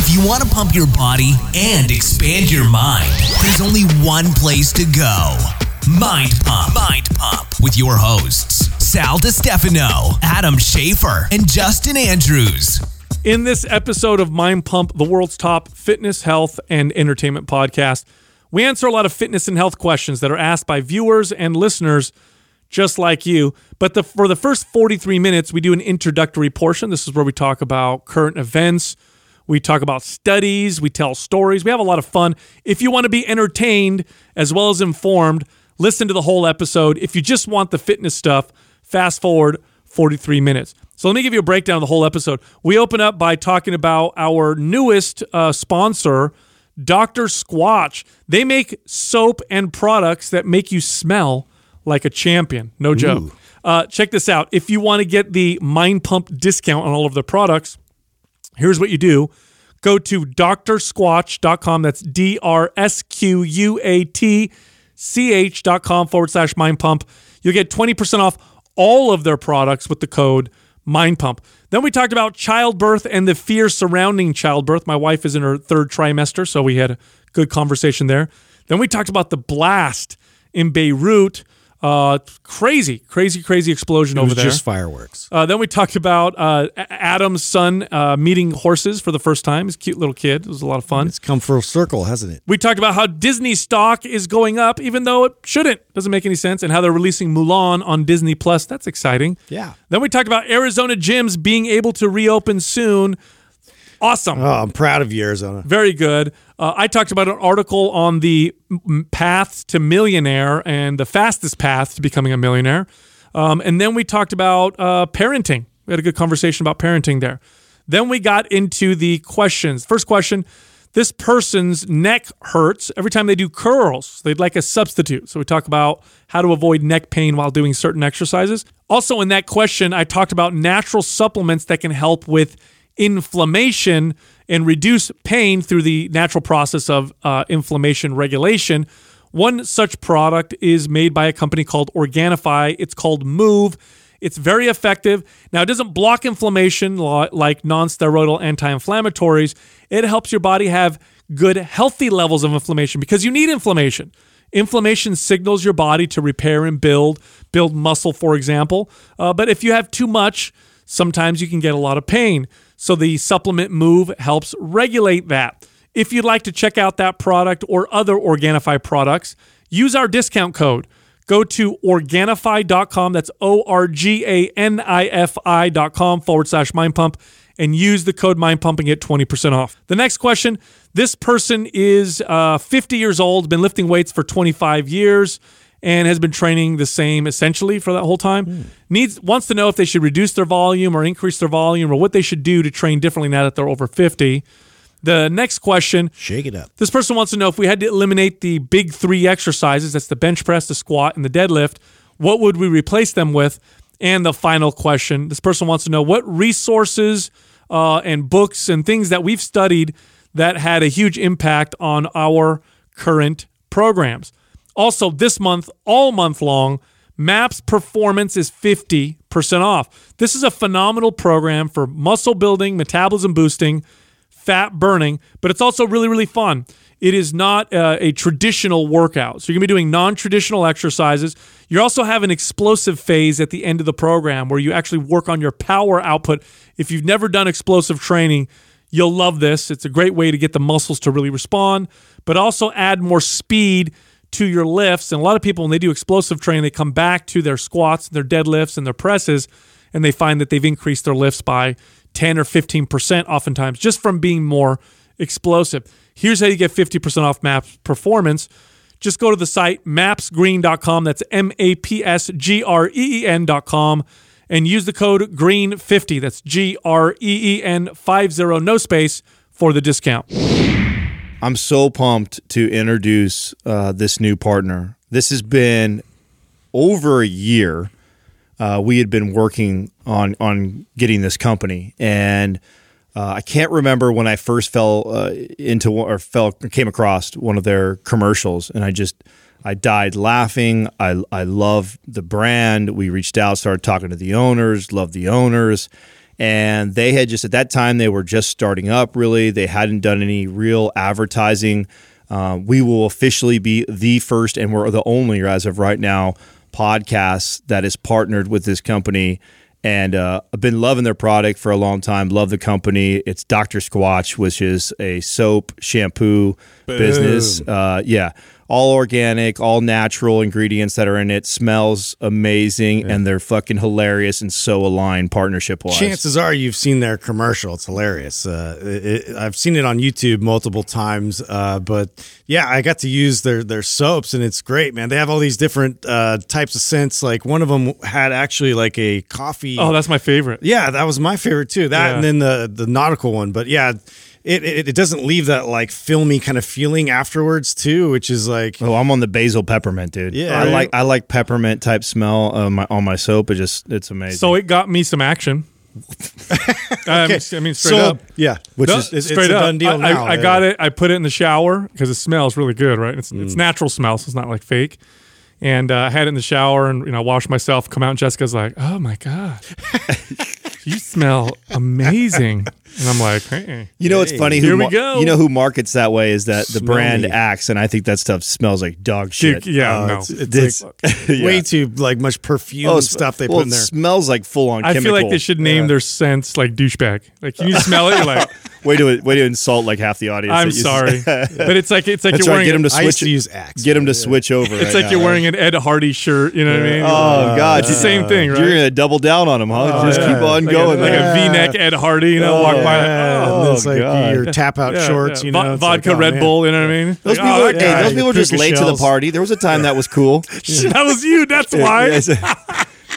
If you want to pump your body and expand your mind, there's only one place to go. Mind Pump. Mind Pump with your hosts, Sal DiStefano, Adam Schafer, and Justin Andrews. In this episode of Mind Pump, the world's top fitness, health, and entertainment podcast, we answer a lot of fitness and health questions that are asked by viewers and listeners just like you. But the, for the first 43 minutes, we do an introductory portion. This is where we talk about current events, we talk about studies, we tell stories, we have a lot of fun. If you want to be entertained as well as informed, listen to the whole episode. If you just want the fitness stuff, fast forward 43 minutes. So let me give you a breakdown of the whole episode. We open up by talking about our newest uh, sponsor, Dr. Squatch. They make soap and products that make you smell like a champion. No joke. Uh, check this out. If you want to get the Mind Pump discount on all of the products, here's what you do go to drsquatch.com. That's D R S Q U A T C H.com forward slash mind pump. You'll get 20% off all of their products with the code mind pump. Then we talked about childbirth and the fear surrounding childbirth. My wife is in her third trimester, so we had a good conversation there. Then we talked about the blast in Beirut. Uh, crazy, crazy, crazy explosion over there. just fireworks. Uh, then we talked about uh, Adam's son uh, meeting horses for the first time. He's a cute little kid. It was a lot of fun. It's come full circle, hasn't it? We talked about how Disney stock is going up, even though it shouldn't. Doesn't make any sense. And how they're releasing Mulan on Disney Plus. That's exciting. Yeah. Then we talked about Arizona gyms being able to reopen soon. Awesome. Oh, I'm proud of you, Arizona. Very good. Uh, I talked about an article on the path to millionaire and the fastest path to becoming a millionaire. Um, and then we talked about uh, parenting. We had a good conversation about parenting there. Then we got into the questions. First question this person's neck hurts every time they do curls. They'd like a substitute. So we talk about how to avoid neck pain while doing certain exercises. Also, in that question, I talked about natural supplements that can help with inflammation and reduce pain through the natural process of uh, inflammation regulation. One such product is made by a company called Organifi. It's called Move. It's very effective. Now, it doesn't block inflammation like non-steroidal anti-inflammatories. It helps your body have good, healthy levels of inflammation because you need inflammation. Inflammation signals your body to repair and build, build muscle, for example. Uh, but if you have too much, sometimes you can get a lot of pain. So the supplement move helps regulate that. If you'd like to check out that product or other Organifi products, use our discount code. Go to Organifi.com. That's O R G A N I F I.com forward slash mind pump and use the code mind pump and get 20% off. The next question this person is uh, 50 years old, been lifting weights for 25 years and has been training the same essentially for that whole time. Needs wants to know if they should reduce their volume or increase their volume or what they should do to train differently now that they're over 50. The next question Shake it up. this person wants to know if we had to eliminate the big three exercises that's the bench press, the squat, and the deadlift, what would we replace them with? And the final question this person wants to know what resources uh, and books and things that we've studied that had a huge impact on our current programs. Also, this month, all month long, MAPS Performance is 50% off. This is a phenomenal program for muscle building, metabolism boosting, fat burning, but it's also really, really fun. It is not uh, a traditional workout. So you're going to be doing non traditional exercises. You also have an explosive phase at the end of the program where you actually work on your power output. If you've never done explosive training, you'll love this. It's a great way to get the muscles to really respond, but also add more speed to your lifts. And a lot of people, when they do explosive training, they come back to their squats, their deadlifts, and their presses, and they find that they've increased their lifts by 10 or 15% oftentimes just from being more explosive. Here's how you get 50% off MAPS performance. Just go to the site mapsgreen.com. That's M A P S G R E E N.com and use the code GREEN50. That's G R E E N 50, no space for the discount. I'm so pumped to introduce uh, this new partner. This has been over a year. Uh, we had been working on on getting this company, and uh, I can't remember when I first fell uh, into or fell came across one of their commercials, and I just I died laughing. I I love the brand. We reached out, started talking to the owners, love the owners, and they had just at that time they were just starting up. Really, they hadn't done any real advertising. Uh, we will officially be the first, and we're the only, as of right now, podcast that is partnered with this company. And uh, I've been loving their product for a long time. Love the company. It's Dr. Squatch, which is a soap shampoo business. Uh, yeah, all organic, all natural ingredients that are in it. Smells amazing, and they're fucking hilarious and so aligned partnership wise. Chances are you've seen their commercial. It's hilarious. Uh, it, it- I've seen it on YouTube multiple times. Uh, but yeah, I got to use their their soaps, and it's great, man. They have all these different uh, types of scents. Like one of them had actually like a coffee. Oh, that's my favorite. yeah, that was my favorite too. That Yeah. and then the the nautical one. But yeah. It, it, it doesn't leave that like filmy kind of feeling afterwards too, which is like Oh, I'm on the basil peppermint, dude. Yeah. I like I like peppermint type smell on my on my soap. It just it's amazing. So it got me some action. Um, I mean, straight so up. yeah, which No, is it's, straight it's a up. done deal I, now. I, I got it. I put it in the shower because it smells really good, right? It's it's natural smell, so it's not like fake. And uh, I had it in the shower, and you know, washed myself. Come out, and Jessica's like, "Oh my god, you smell amazing." And I'm like, "Hey, You know, it's funny. Here who we mar- go. You know who markets that way is that the Smell brand me. Axe, and I think that stuff smells like dog shit. dude, yeah, Oh, no." it's, it's This- like yeah. way too like much perfume Oh, and stuff they well, put in it there. smells like full on. I feel like they should name their scents like douchebag. Like you smell it, you're like, way to way to insult like half the audience. "I'm sorry," but it's like it's like That's you're right. wearing Get them a- to I used switch. to use Axe. Get him to switch over. It's right like now, you're right? wearing an Ed Hardy shirt. You know what I mean? Oh, oh God! It's the same thing, right? You're gonna double down on them, huh? Oh, just keep on like going. a, like there. a V-neck Ed Hardy. You know, oh, walk by. Yeah, Like, oh, and it's like God. your tap out yeah, shorts, yeah. you know, vodka like, oh, Red man. Bull. You know what I mean? Those people, oh, are, hey, those people are just late to the party. There was a time that was cool. that was you. That's why.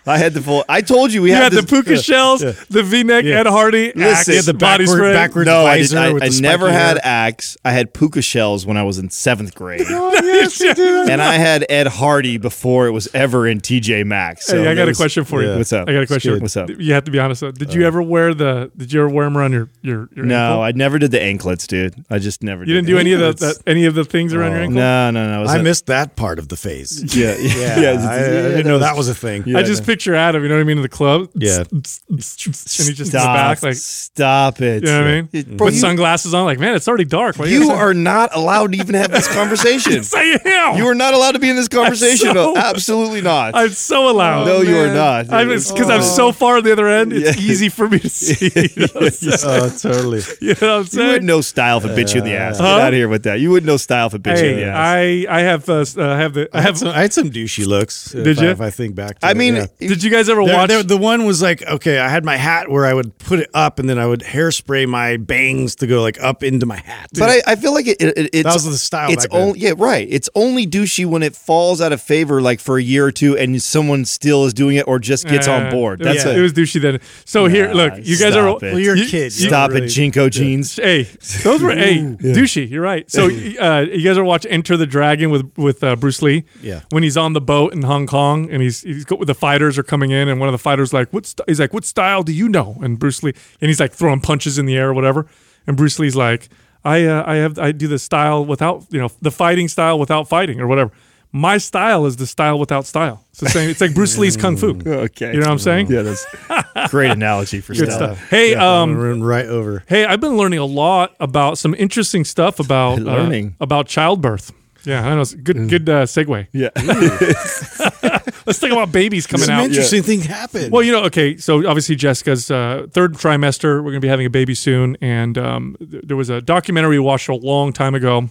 Yes. I had the full. I told you we You had had the this- puka shells, the V-neck Ed Hardy, Listen, Axe, Yeah, the body backward- spray. backward- No, I, did, I, with I the never had hair. Axe. I had puka shells when I was in seventh grade, oh, yes, you do. and I had Ed Hardy before it was ever in TJ Maxx. So Hey, I got a question for you. What's up? I got a question. What's up? You have to be honest. though. Did you uh. ever wear the? Did you ever wear them around your your? your No, ankle? I never did the anklets, dude. I just never. Did. You didn't do any of the, the any of the things around your oh. ankle. No, no, no. It was missed that part of the phase. Yeah, Yeah, yeah. I, I didn't know that was a thing. I just picture Adam. You know what I mean in the club. Yeah. and he just in the Stop, back like. stop it. You know what I mean? It- bro, With you, sunglasses on, like, man, it's already dark. What you gonna are not allowed to even have this conversation. say? Say him. You are not allowed to be in this conversation. so- No, absolutely not. I'm so allowed. no, you are man. not. I'm because I'm so far on the other end. It's Yeah. easy for me to see. You know what I'm saying? Oh, totally. You know what I'm saying? You saying? wouldn't know style if it bit you in the ass. Get out of here with that. You wouldn't know style if it bit you in Hey, the ass. I I have uh, uh, I have the I I have. had some, I had some douchey looks. Did if I, you? if I think back to I it, mean, yeah. Did you guys ever There- watch? there- the one was like, okay, I had my hat where I would put it up and then I would hairspray my bangs to go like up into my hat. But I, I feel like it, it, it's That was the style It's back then. only yeah right. It's only douchey when it falls out of favor, like for a year or two, and someone still is doing it or just gets on Uh, board. That's Yeah. it. it was douchey then. So here, look, you guys are. stop it. well, you're you- a kid. you- you Stop don't it, really- JNCO jeans. Hey, those were hey douchey. You're right. So uh, you guys are watch Enter the Dragon with with uh, Bruce Lee? Yeah. When he's on the boat in Hong Kong and he's he's got, with the fighters are coming in and one of the fighters like what st-? he's like what style do you know? And Bruce Lee and he's like throwing punches in the air or whatever. And Bruce Lee's like I uh, I have I do the style without you know the fighting style without fighting or whatever. My style is the style without style. It's the same. It's like Bruce Lee's kung fu. Okay, You know what I'm saying? Yeah, that's great analogy for Good style. stuff. Hey, um, Run right over. Hey, I've been learning a lot about some interesting stuff about uh, Learning. about childbirth. Yeah, I know. It's good, good uh, segue. Yeah, Let's talk about babies coming Some out. interesting thing happened. Well, you know, okay. So obviously, Jessica's uh, third trimester. We're going to be having a baby soon, and um, th- there was a documentary we watched a long time ago.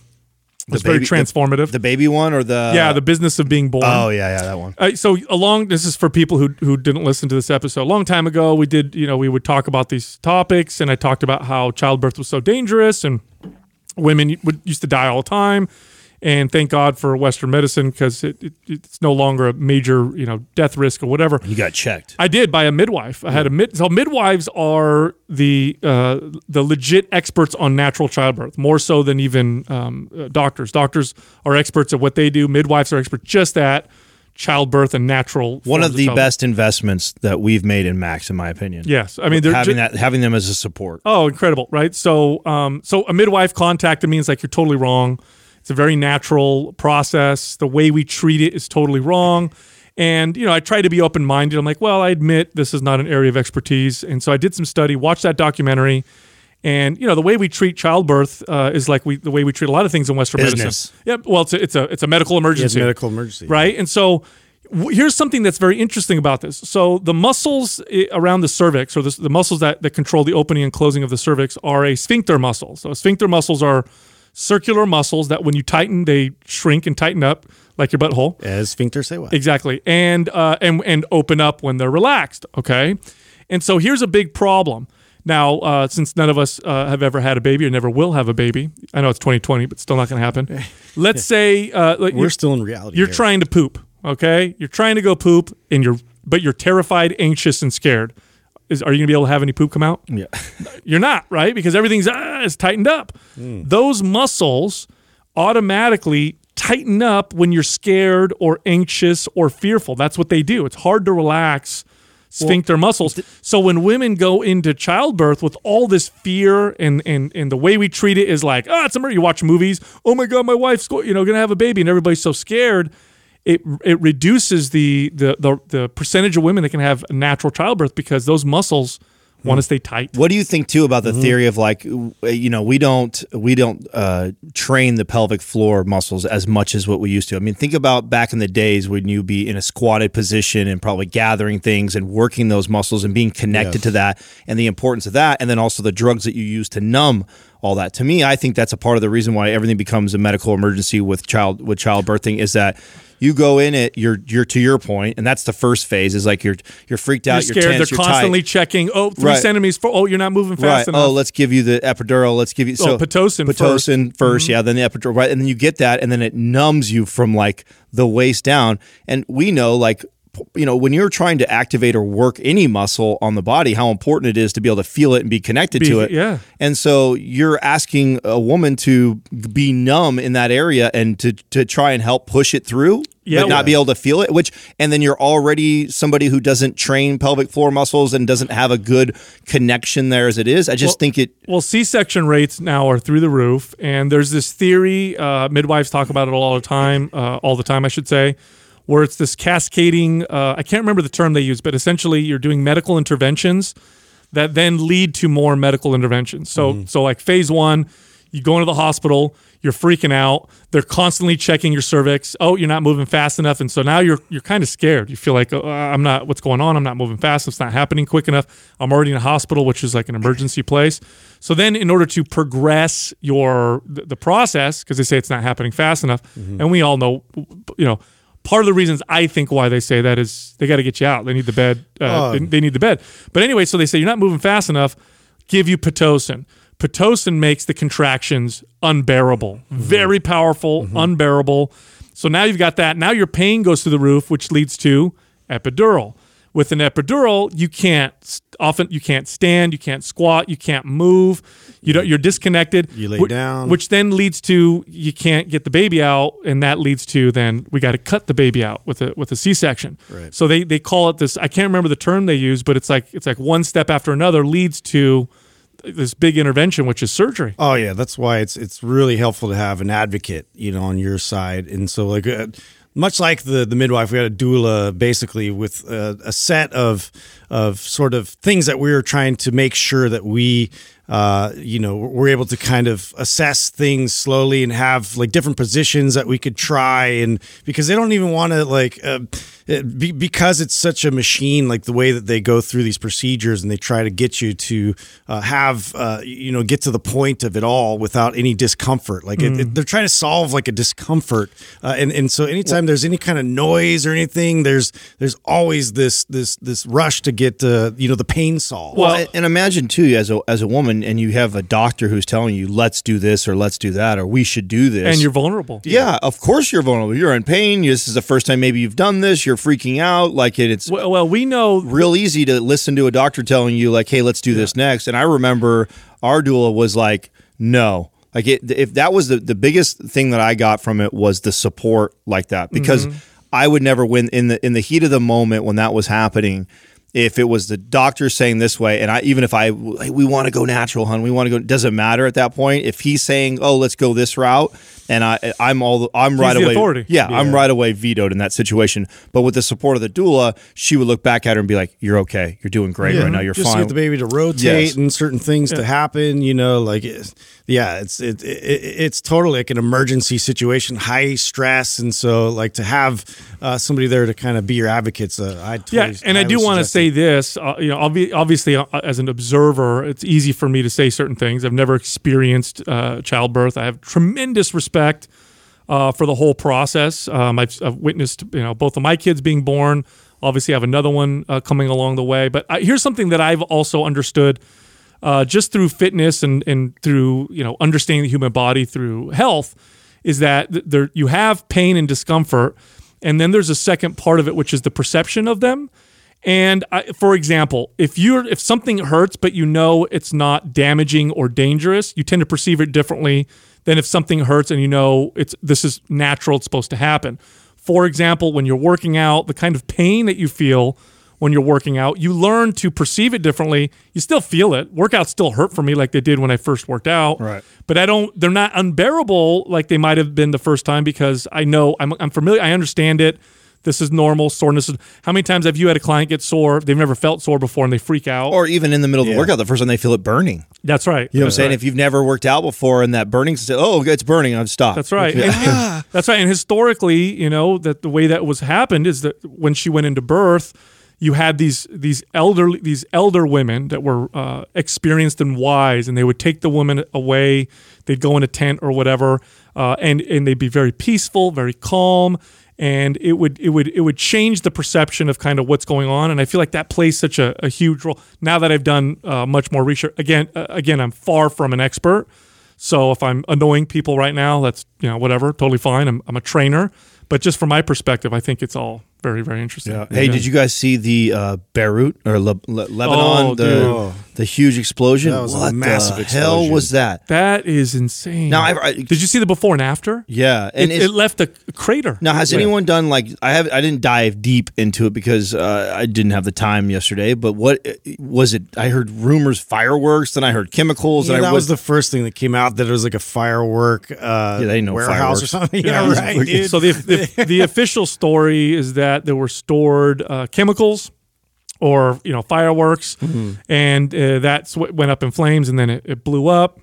It was very baby- the- transformative. the baby one or the yeah, the business of being born. oh yeah yeah that one. Uh, so along this is for people who who didn't listen to this episode a long time ago we did you know we would talk about these topics and i talked about how childbirth was so dangerous and women would used to die all the time and thank god for western medicine because it, it, it's no longer a major you know death risk or whatever You got checked. I did by a midwife. I had a mid. So midwives are the uh, the legit experts on natural childbirth, more so than even um, uh, doctors. Doctors are experts at what they do. Midwives are experts just at childbirth and natural. One of the childbirth. best investments that we've made in Max, in my opinion. Yes, I mean they're having that having them as a support. Oh, incredible, right? So, um, so a midwife contacted me and it's like, you're totally wrong. It's a very natural process. The way we treat it is totally wrong. And you know, I try to be open minded. I'm like, well, I admit this is not an area of expertise, and so I did some study, watched that documentary, and you know, the way we treat childbirth uh, is like we the way we treat a lot of things in Western Business. medicine. Yep. Well, it's a, it's a it's a medical It's emergency medical emergency. right? And so w- here's something that's very interesting about this. So the muscles around the cervix, or the, the muscles that, that control the opening and closing of the cervix, are a sphincter muscle. So sphincter muscles are circular muscles that when you tighten, they shrink and tighten up like your butthole. As sphincter say what? Exactly, and uh, and and open up when they're relaxed. Okay, and so here's a big problem. Now, uh, since none of us uh, have ever had a baby or never will have a baby, I know it's 2020, but still not going to happen. Let's say uh, We're still in reality. you're here. trying to poop. Okay, you're trying to go poop, and you're but you're terrified, anxious, and scared. Is are you gonna be able to have any poop come out? Yeah. You're not, right? Because everything's ah, is tightened up. Hmm. Those muscles automatically tighten up when you're scared or anxious or fearful. That's what they do. It's hard to relax sphincter muscles. so when women go into childbirth with all this fear and and and the way we treat it is like, oh, it's a murder. You watch movies. Oh my god, my wife's go- you know gonna have a baby, and everybody's so scared. It, it reduces the, the the the percentage of women that can have a natural childbirth because those muscles want to stay tight. What do you think too about the Mm-hmm. theory of like you know we don't we don't uh, train the pelvic floor muscles as much as what we used to. I mean, think about back in the days when you be in a squatted position and probably gathering things and working those muscles and being connected Yes. to that and the importance of that, and then also the drugs that you use to numb all that. To me, I think that's a part of the reason why everything becomes a medical emergency with child with childbirthing is that. You go in it, you're you're to your point, and that's the first phase. Is like you're you're freaked out, You're you're, scared. tense, They're you're tight. constantly checking. Oh, three Right. centimeters. For, oh, you're not moving fast right. Oh, enough. Oh, let's give you the epidural. Let's give you so Oh, Pitocin Pitocin 1st mm-hmm. yeah. Then the epidural, right? And then you get that, and then it numbs you from like the waist down. And we know, like, you know, when you're trying to activate or work any muscle on the body, how important it is to be able to feel it and be connected Be- to it. yeah. And so you're asking a woman to be numb in that area and to to try and help push it through. Yeah, but not be able to feel it, which, and then you're already somebody who doesn't train pelvic floor muscles and doesn't have a good connection there as it is. I just Well- think it, Well, C-section rates now are through the roof, and there's this theory. Uh, midwives talk about it all the time, uh, all the time, I should say, where it's this cascading. Uh, I can't remember the term they use, but essentially, you're doing medical interventions that then lead to more medical interventions. So, so like phase one, you go into the hospital, you're freaking out. They're constantly checking your cervix. Oh, you're not moving fast enough, and so now you're you're kind of scared. You feel like oh, I'm not. What's going on? I'm not moving fast. It's not happening quick enough. I'm already in a hospital, which is like an emergency place. So then, in order to progress your the, the process, because they say it's not happening fast enough, and we all know, you know. Part of the reasons I think why they say that is they got to get you out. They need the bed. Uh, they, they need the bed. But anyway, so they say you're not moving fast enough. Give you pitocin. Pitocin makes the contractions unbearable. Very powerful, unbearable. So now you've got that. Now your pain goes through the roof, which leads to epidural. With an epidural, you can't often you can't stand, you can't squat, you can't move. You don't. You're disconnected. You lay whi- down. which then leads to you can't get the baby out, and that leads to then we got to cut the baby out with a with a C-section. Right. So they they call it this. I can't remember the term they use, but it's like it's like one step after another leads to this big intervention, which is surgery. Oh yeah, that's why it's it's really helpful to have an advocate, you know, on your side. And so like uh, much like the the midwife, we had a doula basically with a, a set of of sort of things that we were trying to make sure that we uh, you know, we're able to kind of assess things slowly and have like different positions that we could try, and because they don't even want to like, uh, it- be, because it's such a machine, like the way that they go through these procedures and they try to get you to uh, have, uh, you know, get to the point of it all without any discomfort. Like it, it- they're trying to solve like a discomfort, uh, and and so anytime there's any kind of noise or anything, there's there's always this this this rush to get uh, you know the pain solved. Well, and- and imagine too, as a as a woman, and you have a doctor who's telling you, "Let's do this," or "Let's do that," or "We should do this," And you're vulnerable. yeah, of course you're vulnerable. You're in pain. This is the first time maybe you've done this. You're freaking out. Like it, it's Well, well, we know real easy to listen to a doctor telling you, like, "Hey, let's do this next." And I remember our doula was like, "No." Like it, if that was the, the biggest thing that I got from it was the support like that because mm-hmm. I would never win in the in the heat of the moment when that was happening. If it was the doctor saying this way, and I even if I hey, we want to go natural, hun, we want to go, it doesn't matter at that point. If he's saying, "Oh, let's go this route," and I I'm all I'm right away. authority. Yeah, I'm right away vetoed in that situation. But with the support of the doula, she would look back at her and be like, "You're okay. You're doing great right now. You're just fine." get the baby to rotate Yes. and certain things to happen. You know, like yeah, it's it, it it's totally like an emergency situation, high stress, and so like to have uh, somebody there to kind of be your advocates. Uh, I totally, Yeah, and I do want to say this. Uh, you know, obvi- obviously, uh, as an observer, it's easy for me to say certain things. I've never experienced uh, childbirth. I have tremendous respect uh, for the whole process. Um, I've, I've witnessed, you know, both of my kids being born. Obviously, I have another one uh, coming along the way. But I, here's something that I've also understood uh, just through fitness and and through you know understanding the human body through health is that there you have pain and discomfort, and then there's a second part of it which is the perception of them. And I, for example, if you're if something hurts but you know it's not damaging or dangerous, you tend to perceive it differently than if something hurts and you know it's this is natural, it's supposed to happen. For example, when you're working out, the kind of pain that you feel when you're working out, you learn to perceive it differently. You still feel it. Workouts still hurt for me like they did when I first worked out. Right. But I don't they're not unbearable like they might have been the first time because I know I'm I'm familiar, I understand it. This is normal soreness. How many times have you had a client get sore? They've never felt sore before and they freak out. or even in the middle of the Yeah. workout, the first time they feel it burning. That's right. You know what I'm saying? If you've never worked out before and that burning, say, "Oh, it's burning," I've stopped. That's right. And- and- that's right. And historically, you know, that the way that was happened is that when she went into birth, you had these these elderly these elder women that were uh, experienced and wise, and they would take the woman away. They'd go in a tent or whatever, uh, and and they'd be very peaceful, very calm, and it would it would it would change the perception of kind of what's going on. And I feel like that plays such a, a huge role. Now that I've done uh, much more research, again, uh, again, I'm far from an expert. So if I'm annoying people right now, that's you know whatever, totally fine. I'm I'm a trainer, but just from my perspective, I think it's all very very interesting. Yeah. Hey, did you guys see the uh, Beirut or Le- Le- Lebanon? Oh, the dude. The huge explosion. That was a what massive the hell explosion. was that? That is insane. Now, I- I- did you see the before and after? Yeah, and it, it left a crater. Now, has anyone done like I have? I didn't dive deep into it because uh, I didn't have the time yesterday. But what was it? I heard rumors, fireworks, then I heard chemicals, Yeah, and I that was the first thing that came out that it was like a firework uh, Yeah, they know warehouse fireworks. or something. Yeah, Yeah, right. dude. So the, the the official story is that there were stored uh, chemicals or you know fireworks, Mm-hmm. and uh, that's what went up in flames, and then it, it blew up.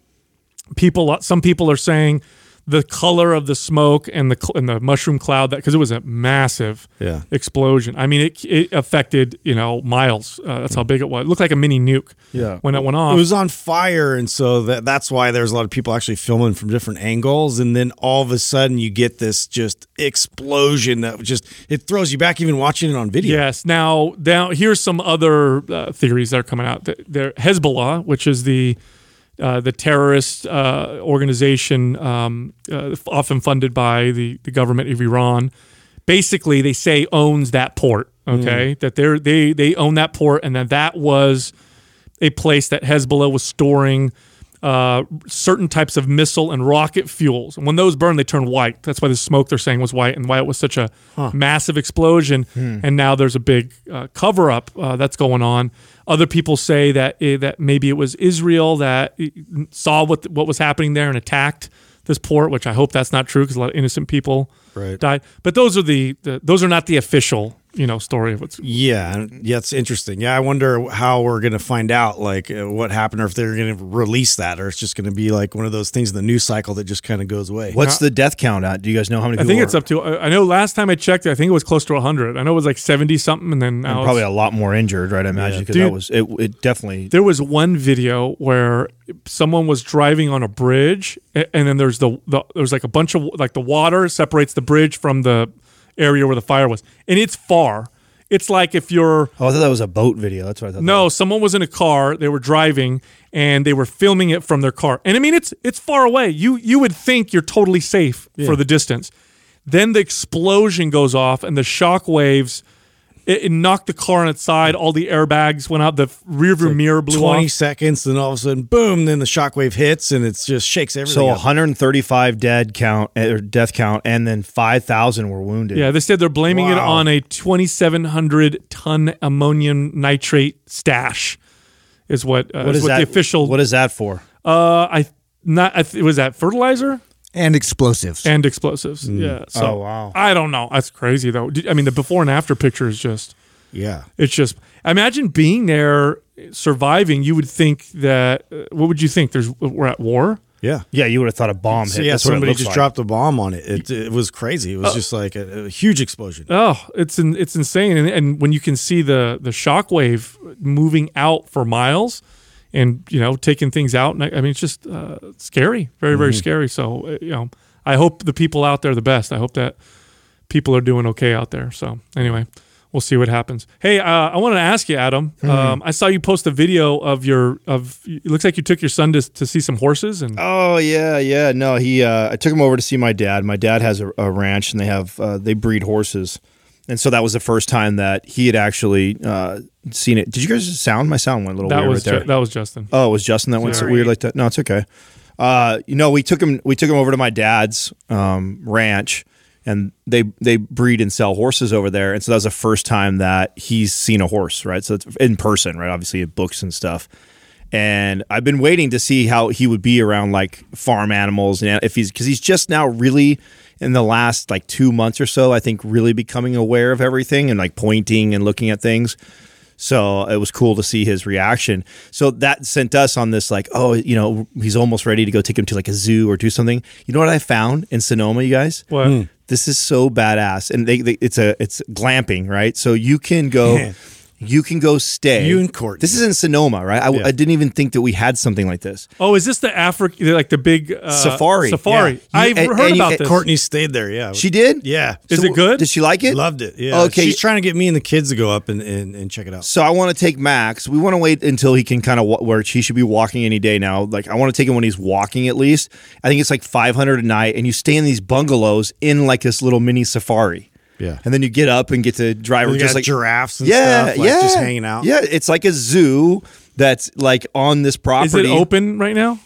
People, some people are saying the color of the smoke and the and the mushroom cloud that because it was a massive Yeah. explosion. I mean, it it affected you know miles. Uh, that's how big it was. It looked like a mini nuke. Yeah. when it went off. It was on fire, and so that that's why there's a lot of people actually filming from different angles, and then all of a sudden you get this just explosion that just it throws you back even watching it on video. Yes. Now, now here's some other uh, theories that are coming out. Th- There, Hezbollah, which is the uh, the terrorist uh, organization, um, uh, often funded by the, the government of Iran, basically they say owns that port. Okay, that they they they own that port, and that that was a place that Hezbollah was storing uh, certain types of missile and rocket fuels. And when those burn, they turn white. That's why the smoke they're saying was white and why it was such a massive explosion. And now there's a big uh, cover up uh, that's going on. Other people say that eh, that maybe it was Israel that eh, saw what what was happening there and attacked this port, which I hope that's not true because a lot of innocent people Right. died. But those are the, the those are not the official you know story of what's Yeah, yeah, it's interesting. Yeah, I wonder how we're gonna find out like uh, what happened, or if they're gonna release that, or it's just gonna be like one of those things in the news cycle that just kind of goes away. What's the death count at? Do you guys know how many? I people think are- it's up to. I I know last time I checked, I think it was close to 100. I know it was like 70 something, and then now And probably it's- a lot more injured, right? I imagine because Dude. that was it. It definitely. there was one video where someone was driving on a bridge, and then there's the, the there's like a bunch of like the water separates the bridge from the area where the fire was, and it's far. It's like if you're Oh, I thought that was a boat video. That's what I thought. that no, was. someone was in a car. They were driving, and they were filming it from their car. And I mean, it's it's far away. You you would think you're totally safe for the distance. Then the explosion goes off, and the shock waves. It, it knocked the car on its side. All the airbags went out. The rear view mirror blew Twenty off. seconds, then all of a sudden, boom! Then the shockwave hits, and it just shakes everything. So up. 135 dead count or death count, and then 5,000 were wounded. Yeah, they said they're blaming it on a 2,700 ton ammonium nitrate stash. Is what uh, What is is what that? the official? What is that for? uh, I not I th- was that fertilizer. And explosives. and explosives. Yeah. So Oh, wow. I don't know. That's crazy though. I mean, the before and after picture is just. Yeah. It's just. Imagine being there, surviving. You would think that. Uh, what would you think? There's we're at war. Yeah. Yeah, you would have thought a bomb So hit. yeah, That's somebody just like. dropped a bomb on it. It, it was crazy. It was just like a, a huge explosion. Oh, it's in, it's insane. And, and when you can see the the shock wave moving out for miles, and you know taking things out, and I, I mean it's just uh, scary, very very scary. So uh, you know, I hope the people out there are the best. I hope that people are doing okay out there. So anyway. We'll see what happens. Hey, uh, I wanted to ask you, Adam. Um, I saw you post a video of your of. It looks like you took your son to, to see some horses, and Oh yeah, yeah. No, he. Uh, I took him over to see my dad. My dad has a, a ranch, and they have uh, they breed horses, and so that was the first time that he had actually uh, seen it. Did you guys sound? My sound went a little that weird was right there. Ju- that was Justin. Oh, it was Justin that went so weird like that. No, it's okay. Uh, you know, we took him. We took him over to my dad's um, ranch, and they they breed and sell horses over there. And so that was the first time that he's seen a horse, right? So it's in person, right? Obviously, in books and stuff. And I've been waiting to see how he would be around like farm animals, and if he's because he's just now really in the last like two months or so, I think really becoming aware of everything and like pointing and looking at things. So it was cool to see his reaction. So that sent us on this like, oh, you know, he's almost ready to go take him to like a zoo or do something. You know what I found in Sonoma, you guys? What? Hmm. This is so badass, and they, they it's a it's glamping, right? So you can go, you can go stay. You and Courtney. This is in Sonoma, right? I, Yeah. I didn't even think that we had something like this. Oh, is this the Africa, like the big uh, Safari. Safari. Yeah. I've and- heard and about and this. Courtney stayed there. Yeah. She did. Yeah. Is So it good? Did she like it? Loved it. Yeah. Okay. She's trying to get me and the kids to go up and, and, and check it out. So I want to take Max. We want to wait until he can kind of where he should be walking any day now. Like I want to take him when he's walking at least. I think it's like 500 a night and you stay in these bungalows in like this little mini safari. Yeah. And then you get up and get to drive We just like giraffes and yeah, stuff, like yeah. just hanging out. Yeah, it's like a zoo that's like on this Is property. it open right now?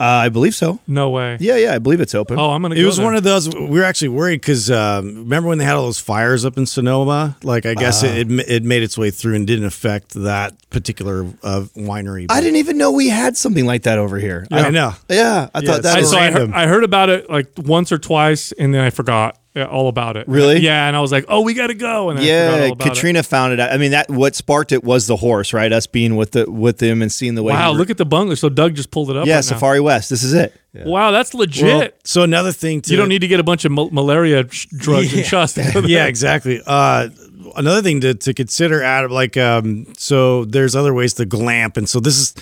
Uh, I believe so. No way. Yeah, yeah, I believe it's open. Oh, I'm gonna. It go was there. one of those. We were actually worried because um, remember when they had all those fires up in Sonoma? Like, I guess Ah. it, it it made its way through and didn't affect that particular uh, winery. I didn't even know we had something like that over here. I know. Yeah, I Yeah, thought that I, was so I heard, random. I heard about it like once or twice, and then I forgot uh, all about it. Really? Yeah, and I was like, "Oh, we got to go." And then I Yeah, all about Katrina found it. out. I mean, that what sparked it was the horse, right? Us being with the with him and seeing the way. Wow, he- look at the bungalow. So Doug just pulled it up. yeah, right now. Safari West. This is it. Wow, that's legit. Well, so another thing to you don't need to get a bunch of mal- malaria sh- drugs and shots. to go there. yeah, exactly. Uh, another thing to, to consider, Adam, like, um, so there's other ways to glamp. And so this is,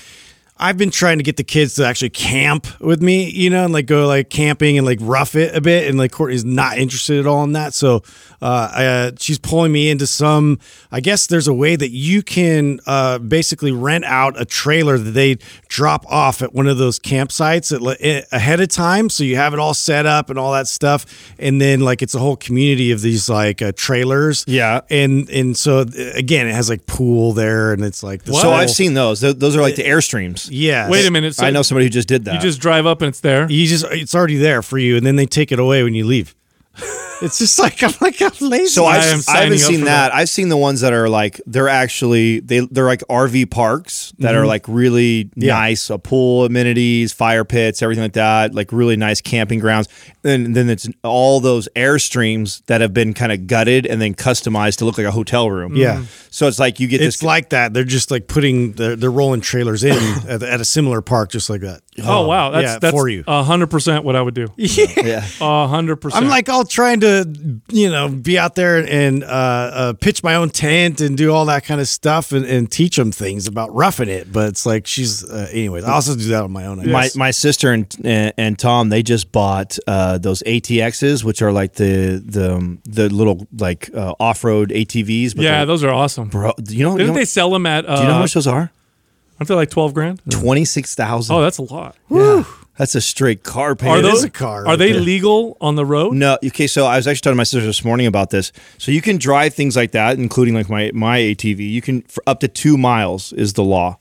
I've been trying to get the kids to actually camp with me, you know, and like go like camping and like rough it a bit. And like Courtney's not interested at all in that. So uh, I, uh, she's pulling me into some, I guess there's a way that you can uh, basically rent out a trailer that they drop off at one of those campsites at, li- ahead of time. So you have it all set up and all that stuff. And then like it's a whole community of these like uh, trailers. Yeah. And, and so again, it has like pool there and it's like, this So whole- I've seen those. Those are like the airstreams. Yeah. Wait a minute. So I know somebody who just did that. You just drive up and it's there. You just it's already there for you, and then they take it away when you leave. It's just like I'm like I'm lazy. So I I've, am I haven't seen that. that. I've seen the ones that are like they're actually they they're like RV parks that are mm-hmm. like really nice, a pool, amenities, fire pits, everything like that. Like really nice camping grounds. And then it's all those airstreams that have been kind of gutted and then customized to look like a hotel room. Yeah. Mm. So it's like you get it's this. like that. They're just like putting they're, they're rolling trailers in at, at a similar park, just like that. Oh wow, that's yeah, that's for you. a hundred percent what I would do. yeah. A hundred percent. I'm like all trying to, you know, be out there and uh, uh, pitch my own tent and do all that kind of stuff and, and teach them things about roughing it. But it's like she's, uh, anyways. I also do that on my own. I My guess. my sister and, and and Tom they just bought uh, those ATXs, which are like the the um, the little like uh, off road ATVs. But yeah, those are awesome. bro, you know, you Didn't know they sell them at? Uh, do you know how much those are? Aren't they like twelve grand? Twenty six thousand. Oh, that's a lot. That's a straight car Are those a car Are right they there. legal on the road? No, okay. So I was actually talking to my sister this morning about this. So you can drive things like that, including like my my ATV. You can for up to two miles is the law.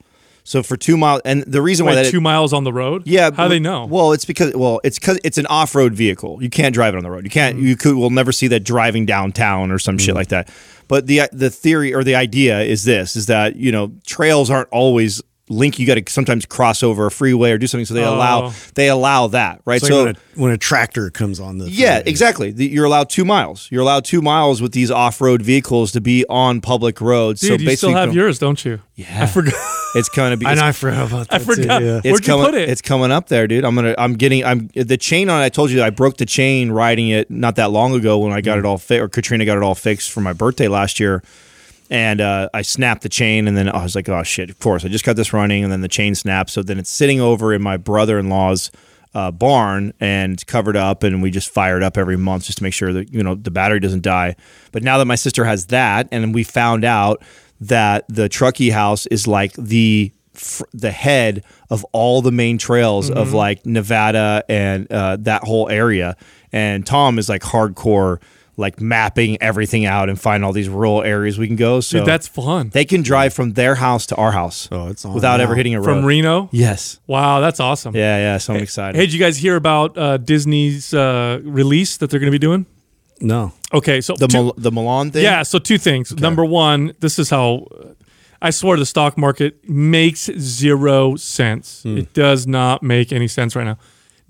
So for two miles, and the reason why that two miles on the road? yeah, How do they know? Well, it's because well, it's because it's an off road vehicle. You can't drive it on the road. You can't. Mm. You could. We'll never see that driving downtown or some shit like that. But the the theory or the idea is this: is that you know trails aren't always link you got to sometimes cross over a freeway or do something. So they allow Oh. they allow that, right? Like so when, a, when a tractor comes on the yeah, freeway. exactly. The- You're allowed two miles. You're allowed two miles with these off-road vehicles to be on public roads. Dude, so you still have yours, don't you? Yeah. I forgot. it's kind of. I know. I forgot about that. I forgot. Too, yeah. It's Where'd you coming, put it? It's coming up there, dude. I'm gonna. I'm getting. I'm the chain on. it, I told you I broke the chain riding it not that long ago when I got mm. it all fit, or Katrina got it all fixed for my birthday last year, and uh, I snapped the chain, and then I was like, oh shit, of course, I just got this running, and then the chain snapped. So then it's sitting over in my brother-in-law's uh, barn and covered up, and we just fire it up every month just to make sure that you know the battery doesn't die. But now that my sister has that, and we found out that the Truckee House is like the the head of all the main trails of Mm-hmm. like Nevada and uh, that whole area. And Tom is like hardcore, like mapping everything out and find all these rural areas we can go. So Dude, that's fun. they can drive from their house to our house. Oh, it's without now. ever hitting a road. From Reno? Yes. Wow, that's awesome. Yeah, yeah. So I'm excited. Hey, did you guys hear about uh, Disney's uh, release that they're going to be doing? No. Okay, so the two- Mil- the Mulan thing. yeah, so two things. Number one, this is how I swear the stock market makes zero sense. Hmm. It does not make any sense right now.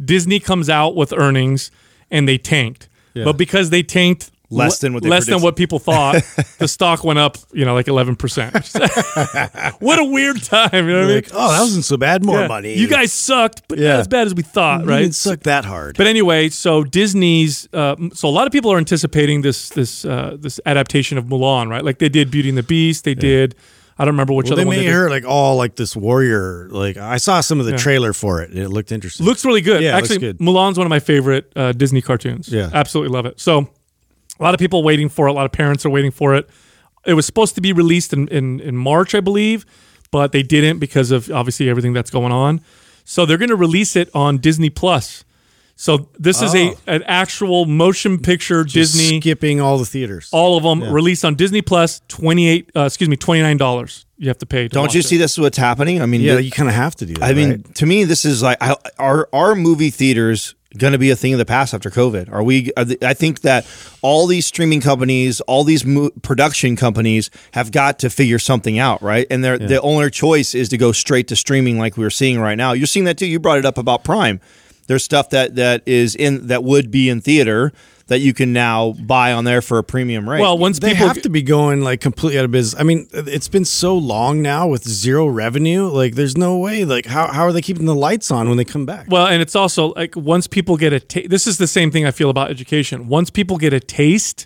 Disney comes out with earnings and they tanked, but because they tanked Less than what they less than what people thought, the stock went up. You know, like eleven percent. what a weird time. You know what I mean? Like, oh, that wasn't so bad. More Yeah. money. You guys sucked, but not Yeah. as bad as we thought, You right? didn't suck that hard. But anyway, so Disney's uh, so a lot of people are anticipating this this uh, this adaptation of Mulan, right? Like they did Beauty and the Beast, they did I don't remember which well, other they one made they her like all like this warrior. Like I saw some of the trailer for it. and It looked interesting. Looks really good. Yeah, Actually, good. Mulan's one of my favorite uh, Disney cartoons. Yeah. absolutely love it. So a lot of people waiting for it. A lot of parents are waiting for it. It was supposed to be released in, in, in March, I believe, but they didn't because of obviously everything that's going on. So they're going to release it on Disney Plus. So this is a Oh. an actual motion picture Just Disney. skipping all the theaters. all of them released on Disney Plus. Twenty eight, uh, excuse me, twenty nine dollars. You have to pay. To Don't watch you it. see this is what's happening? I mean, yeah, th- you kind of have to do that. I mean, right? to me, this is like I, are our movie theaters going to be a thing of the past after COVID? Are we? Are the, I think that all these streaming companies, all these mo- production companies, have got to figure something out, right? And their the only choice is to go straight to streaming, like we're seeing right now. You're seeing that too. You brought it up about Prime. There's stuff that that is in that would be in theater that you can now buy on there for a premium rate. Well, once they people have to be going like completely out of business. I mean, it's been so long now with zero revenue. Like, there's no way. Like, how, how are they keeping the lights on when they come back? Well, and it's also like once people get a ta- this is the same thing I feel about education. Once people get a taste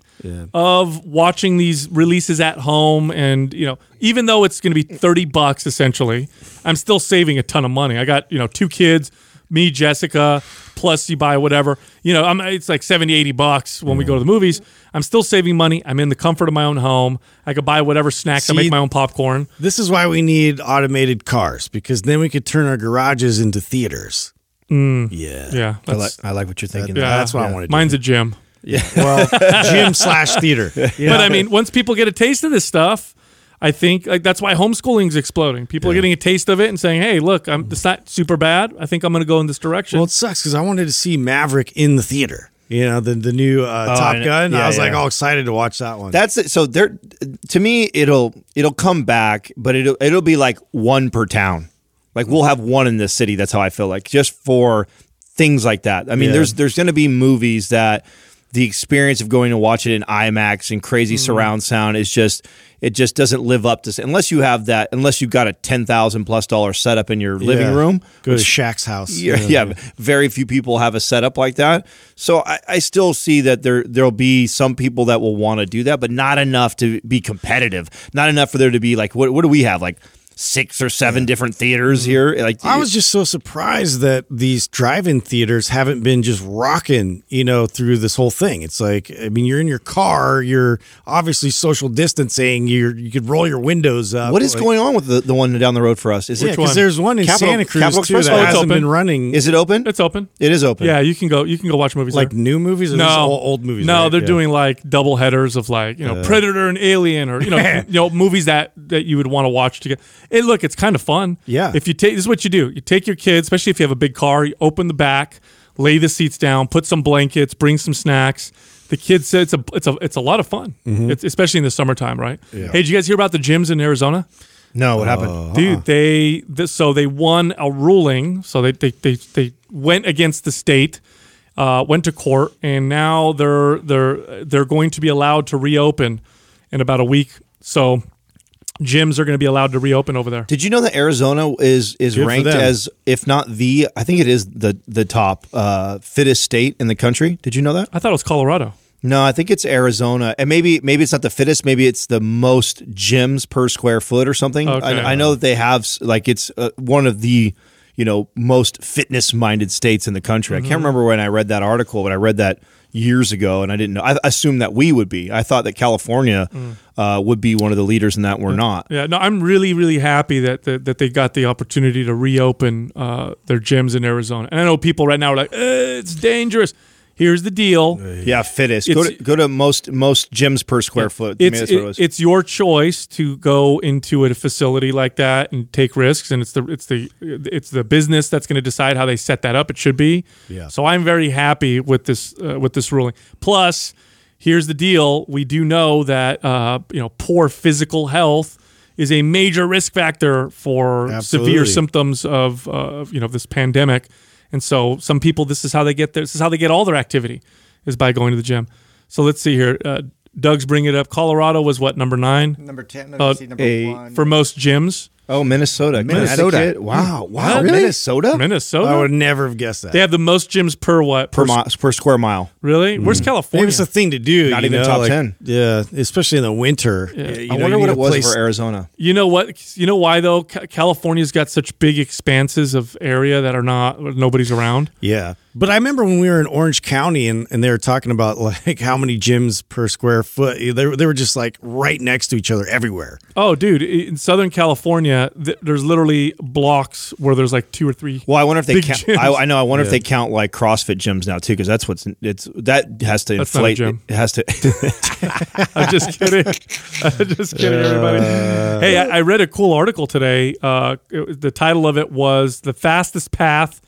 of watching these releases at home and, you know, even though it's going to be 30 bucks essentially, I'm still saving a ton of money. I got, you know, two kids, me, Jessica, plus you buy whatever. You know, I'm it's like 70, 80 bucks when we go to the movies. I'm still saving money. I'm in the comfort of my own home. I could buy whatever snacks. I See- make my own popcorn. This is why we need automated cars because then we could turn our garages into theaters. Yeah. Mm. Yeah. I like I like what you're thinking. yeah, that's what I wanna do. Mine's a gym. Yeah. Well, gym slash theater. But I mean, once people get a taste of this stuff, I think like that's why homeschooling is exploding. People are getting a taste of it and saying, "Hey, look, I'm it's not super bad. I think I'm going to go in this direction." Well, it sucks because I wanted to see Maverick in the theater. You know, the the new uh, Top I. Gun. Yeah, I was like all excited to watch that one. That's it. So there, to me, it'll it'll come back, but it'll it'll be like one per town. Like we'll have one in this city. That's how I feel like just for things like that. I mean, Yeah. there's there's going to be movies that the experience of going to watch it in IMAX and crazy Mm-hmm. surround sound is just it just doesn't live up to unless you have that unless you've got a ten thousand plus dollar setup in your living Yeah. room. Go to which- Shaq's house. yeah, yeah, very few people have a setup like that. So I, I still see that there there'll be some people that will want to do that, but not enough to be competitive. Not enough for there to be like what what do we have like six or seven different theaters mm-hmm. here? Like I was just so surprised that these drive-in theaters haven't been just rocking, you know, through this whole thing. It's like, I mean, you're in your car, you're obviously social distancing, you're you could roll your windows up. what is like, going on with the, the one down the road for us? Is Yeah, it because one? there's one in Capital- Santa Cruz Capital too Express? that Oh, hasn't open. been running. is it open? it's open. it is open. Yeah, you can go. You can go watch movies like there. new movies or no old, old movies? No, right? they're Yeah. doing like double headers of like you know uh. Predator and Alien or you know you know movies that that you would want to watch together. Hey, look, it's kind of fun. Yeah. If you take this is what you do. You take your kids, especially if you have a big car. You open the back, lay the seats down, put some blankets, bring some snacks. The kids say it's a it's a it's a lot of fun, Mm-hmm. it's, especially in the summertime, right? Hey, did you guys hear about the gyms in Arizona? No, what happened? Dude, they th- so they won a ruling. So they they they, they went against the state, uh, went to court, and now they're they're they're going to be allowed to reopen in about a week. So gyms are going to be allowed to reopen over there. Did you know that Arizona is is Good ranked as if not the I think it is the the top uh, fittest state in the country? Did you know that? I thought it was Colorado. No, I think it's Arizona, and maybe maybe it's not the fittest. Maybe it's the most gyms per square foot or something. Okay. I, I know that they have like it's uh, one of the you know most fitness minded states in the country. I Mm-hmm. can't remember when I read that article, but I read that years ago, and I didn't know. I assumed that we would be. I thought that California Mm. uh, would be one of the leaders in that. We're not. Yeah, no, I'm really, really happy that that, that they got the opportunity to reopen uh, their gyms in Arizona. And I know people right now are like, eh, "It's dangerous." Here's the deal: Yeah, fittest. Go to go to most most gyms per square foot. I mean, it's that's what it it- it's your choice to go into a facility like that and take risks, and it's the it's the it's the business that's going to decide how they set that up. It should be. Yeah. So I'm very happy with this uh, with this ruling. Plus, here's the deal: we do know that uh, you know poor physical health is a major risk factor for severe symptoms of uh, you know this pandemic. And so some people, this is how they get there. This is how they get all their activity, is by going to the gym. So let's see here. Uh, Doug's bringing it up. Colorado was what number nine Number 10, Uh, number a- one. for most gyms. Oh, Minnesota, Minnesota. Connecticut. Wow, mm. wow, What? Minnesota Minnesota. I would never have guessed that. they have the most gyms per what? per mi- per square mile. Really? Mm. Where's California? Maybe it's a thing to do. Not you even know, top like- 10. Yeah, especially in the winter. You I know, wonder you what it was place- for Arizona. You know what? You know why though? Ca- California's got such big expanses of area that are not nobody's around. Yeah. But I remember when we were in Orange County and, and they were talking about like how many gyms per square foot. They, were- they were just like right next to each other everywhere. Oh, dude! In Southern California, th- there's literally blocks where there's like two or three. Well, I wonder if they count. I, I know. I wonder if they count like CrossFit gyms now too, because that's what's it's that has to That's not a inflate. gym. It has to. I'm just kidding. I'm just kidding, everybody. Hey, I, I read a cool article today. Uh, it- the title of it was "The Fastest Path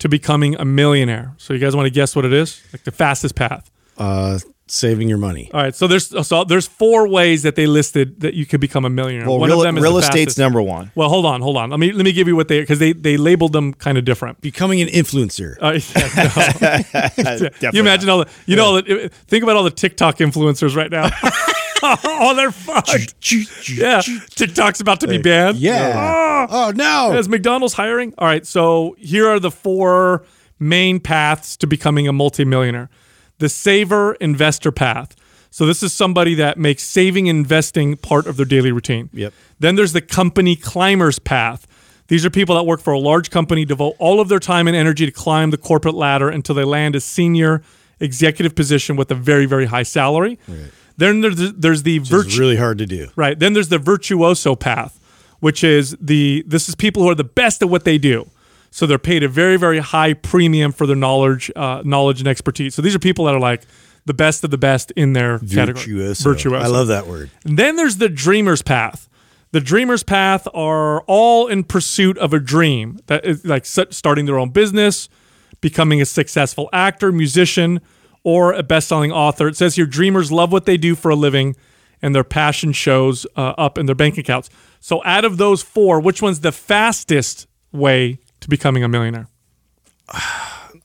to Becoming a Millionaire." So, you guys want to guess what it is? Like the fastest path. Uh, saving your money. All right. So there's so there's four ways that they listed that you could become a millionaire. well, One real, of them is real the estate's fastest. number one. Well, hold on, hold on. Let me let me give you what they because they they labeled them kind of different. Becoming an influencer. Uh, yeah, no. You imagine all the you know all the, think about all the TikTok influencers right now. oh, they're fucked. yeah, TikTok's about to be banned. yeah. Ah. Oh, no. Is McDonald's hiring? All right, so here are the four main paths to becoming a multimillionaire. The saver investor path. So this is somebody that makes saving and investing part of their daily routine. Yep. Then there's the company climbers path. These are people that work for a large company, devote all of their time and energy to climb the corporate ladder until they land a senior executive position with a very, very high salary. Then there's, there's the It's virtue. really hard to do. Right. Then there's the virtuoso path, which is the this is people who are the best at what they do. So they're paid a very very high premium for their knowledge, uh, knowledge and expertise. So these are people that are like the best of the best in their category. Virtuoso. Virtuoso. I love that word. And then there's the dreamer's path. The dreamer's path are all in pursuit of a dream that is like starting their own business, becoming a successful actor, musician, or a best-selling author. It says here dreamers love what they do for a living and their passion shows uh, up in their bank accounts. So out of those four, which one's the fastest way to becoming a millionaire?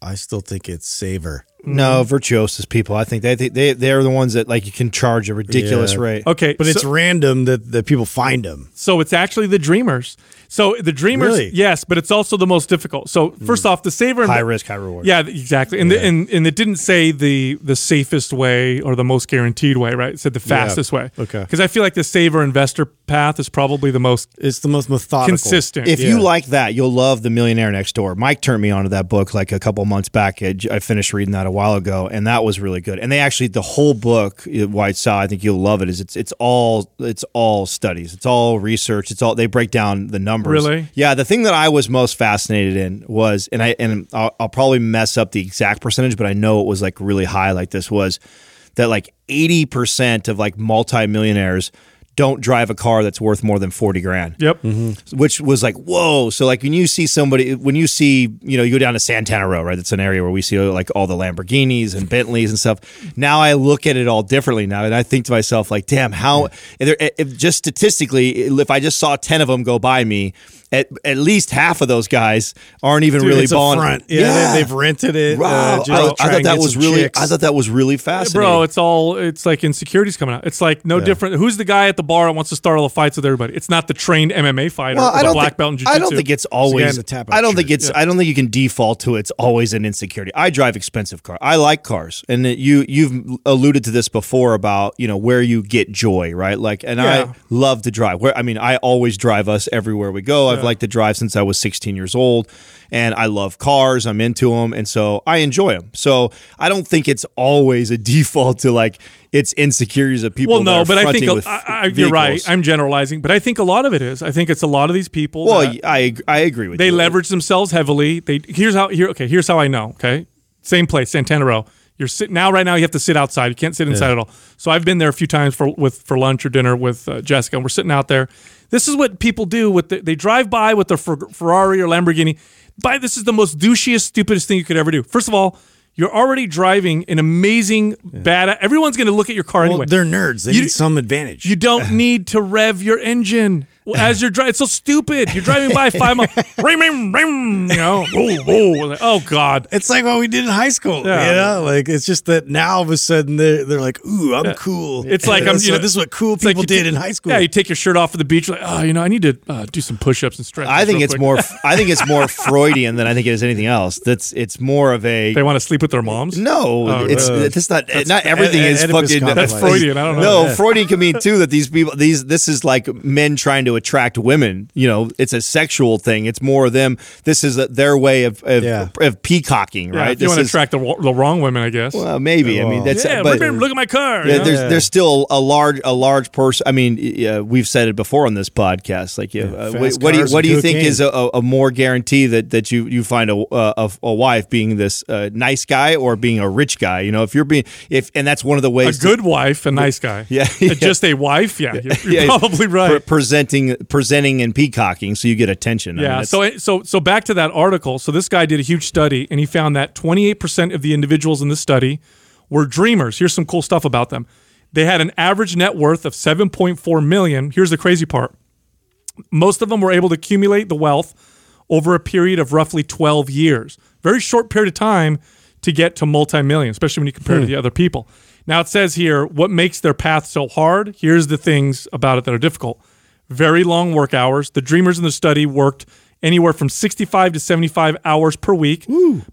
I still think it's saver. No, virtuosos people. I think they they they they're the ones that like you can charge a ridiculous Yeah. rate. Okay, But it's random that, that people find them. So it's actually the dreamers. So the dreamers, Really? yes, but it's also the most difficult. So first off, the saver and High the- risk, high reward. Yeah, exactly. And, the, and and it didn't say the the safest way or the most guaranteed way, right? It said the fastest way. Okay. Because I feel like the saver investor path is probably the most It's the most methodical. consistent. If you like that, you'll love The Millionaire Next Door. Mike turned me onto that book like a couple months back. I I finished reading that a while ago, and that was really good. And they actually the whole book, uh, White Saw, I think you'll love it. Is it's it's all it's all studies, it's all research, it's all they break down the numbers. Really? Yeah. The thing that I was most fascinated in was, and I and I'll, I'll probably mess up the exact percentage, but I know it was like really high. Like this was that like eighty percent of like multimillionaires don't drive a car that's worth more than 40 grand. Yep. Mm-hmm. Which was like, whoa. So like when you see somebody, when you see, you know, you go down to Santana Row, right? It's an area where we see like all the Lamborghinis and Bentleys and stuff. Now I look at it all differently now. And I think to myself, like, damn, how, if, if just statistically, if I just saw 10 of them go by me, at, at least half of those guys aren't even Dude, really it's balling. front. Yeah, They, have rented it. Wow. uh, I, I thought that was really. chicks. I thought that was really fascinating. Bro, it's all it's like insecurities coming out. It's like no different. Who's the guy at the bar that wants to start all the fights with everybody? It's not the trained MMA fighter well, or I the don't black think, belt in jiu I don't think it's always. tap-out I don't think it's. I don't think you can default to it's always an insecurity. I drive expensive cars. I like cars, and you you've alluded to this before about you know where you get joy, right? Like, and Yeah. I love to drive. Where I mean, I always drive us everywhere we go. I've liked to drive since I was 16 years old, and I love cars. I'm into them, and so I enjoy them. So I don't think it's always a default to like it's insecurities of people. Well, no, but I think with I, I, you're right. I'm generalizing, but I think a lot of it is. I think it's a lot of these people. Well, I I agree with they you. They leverage themselves heavily. They here's how here okay here's how I know. Okay, same place, Santana Row. You're sitting now right now. You have to sit outside. You can't sit inside at all. So I've been there a few times for with for lunch or dinner with uh, Jessica, and we're sitting out there. This is what people do. With the, they drive by with their Ferrari or Lamborghini. By this is the most douchiest, stupidest thing you could ever do. First of all. You're already driving an amazing bad. Everyone's going to look at your car Well, anyway. they're nerds. They You- need some advantage. You don't need to rev your engine as you're driving. It's so stupid. You're driving by five miles. ring, ring, ring. You know, whoa, whoa. Like, oh God. It's like what we did in high school. Yeah. You know, like it's just that now all of a sudden they're, they're like, "Ooh, I'm cool." It's like I'm. You know, this is what cool it's like people did ta- in high school. Yeah, you take your shirt off at the beach. Like, oh, you know, I need to uh, do some push-ups and stretch. I think it's more. I think it's more Freudian than I think it is anything else. That's it's more of a They want to sleep with their moms. no. Oh, it's uh, it's not not everything Ed- is fucking. complex. That's Freudian. I don't know. No, Yeah. Freudian can mean too that these people these this is like men trying to attract women. You know, it's a sexual thing. It's more of them. This is their way of of, Yeah. of peacocking, Yeah, right? if you This want to attract the, the wrong women, I guess. Well, maybe. I mean, that's yeah, but. ring, ring, look at my car. Yeah, you know? there's there's still a large a large person. I mean, yeah, we've said it before on this podcast. Like, yeah, uh, what, what do you what do you think is a, a, a more guarantee that that you you find a a, a wife being this uh, nice guy or being a rich guy? You know, if you're being if and that's one of the a ways. to- good wife, a nice guy. Yeah, Uh, yeah. just a wife. Yeah, you're, you're yeah, probably pre- right. Presenting presenting and peacocking, so you get attention. I mean, Yeah. So so so back to that article. So this guy did a huge study, and he found that 28% of the individuals in the study were dreamers. Here's some cool stuff about them. They had an average net worth of 7.4 million. Here's the crazy part. Most of them were able to accumulate the wealth over a period of roughly 12 years. Very short period of time to get to multi-million, especially when you compare it to hmm. the other people. Now it says here what makes their path so hard. Here's the things about it that are difficult. Very long work hours. The dreamers in the study worked anywhere from 65 to 75 hours per week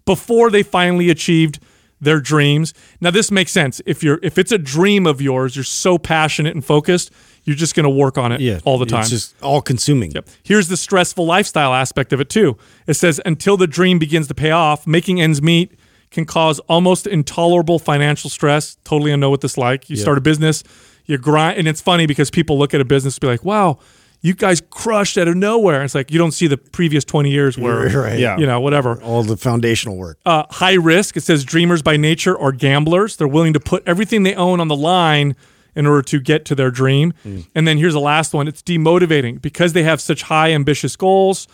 before they finally achieved their dreams. Now this makes sense. If you're if it's a dream of yours, you're so passionate and focused, you're just going to work on it yeah, all the time. It's just all consuming. Yep. Here's the stressful lifestyle aspect of it too. It says until the dream begins to pay off, making ends meet can cause almost intolerable financial stress. Totally I know what this like. You start a business, you grind, and it's funny because people look at a business and be like, "Wow, you guys crushed out of nowhere." It's like you don't see the previous 20 years where, Right. Yeah. you know, whatever. All the foundational work. Uh, high risk. It says dreamers by nature are gamblers. They're willing to put everything they own on the line in order to get to their dream. And then here's the last one. It's demotivating because they have such high ambitious goals.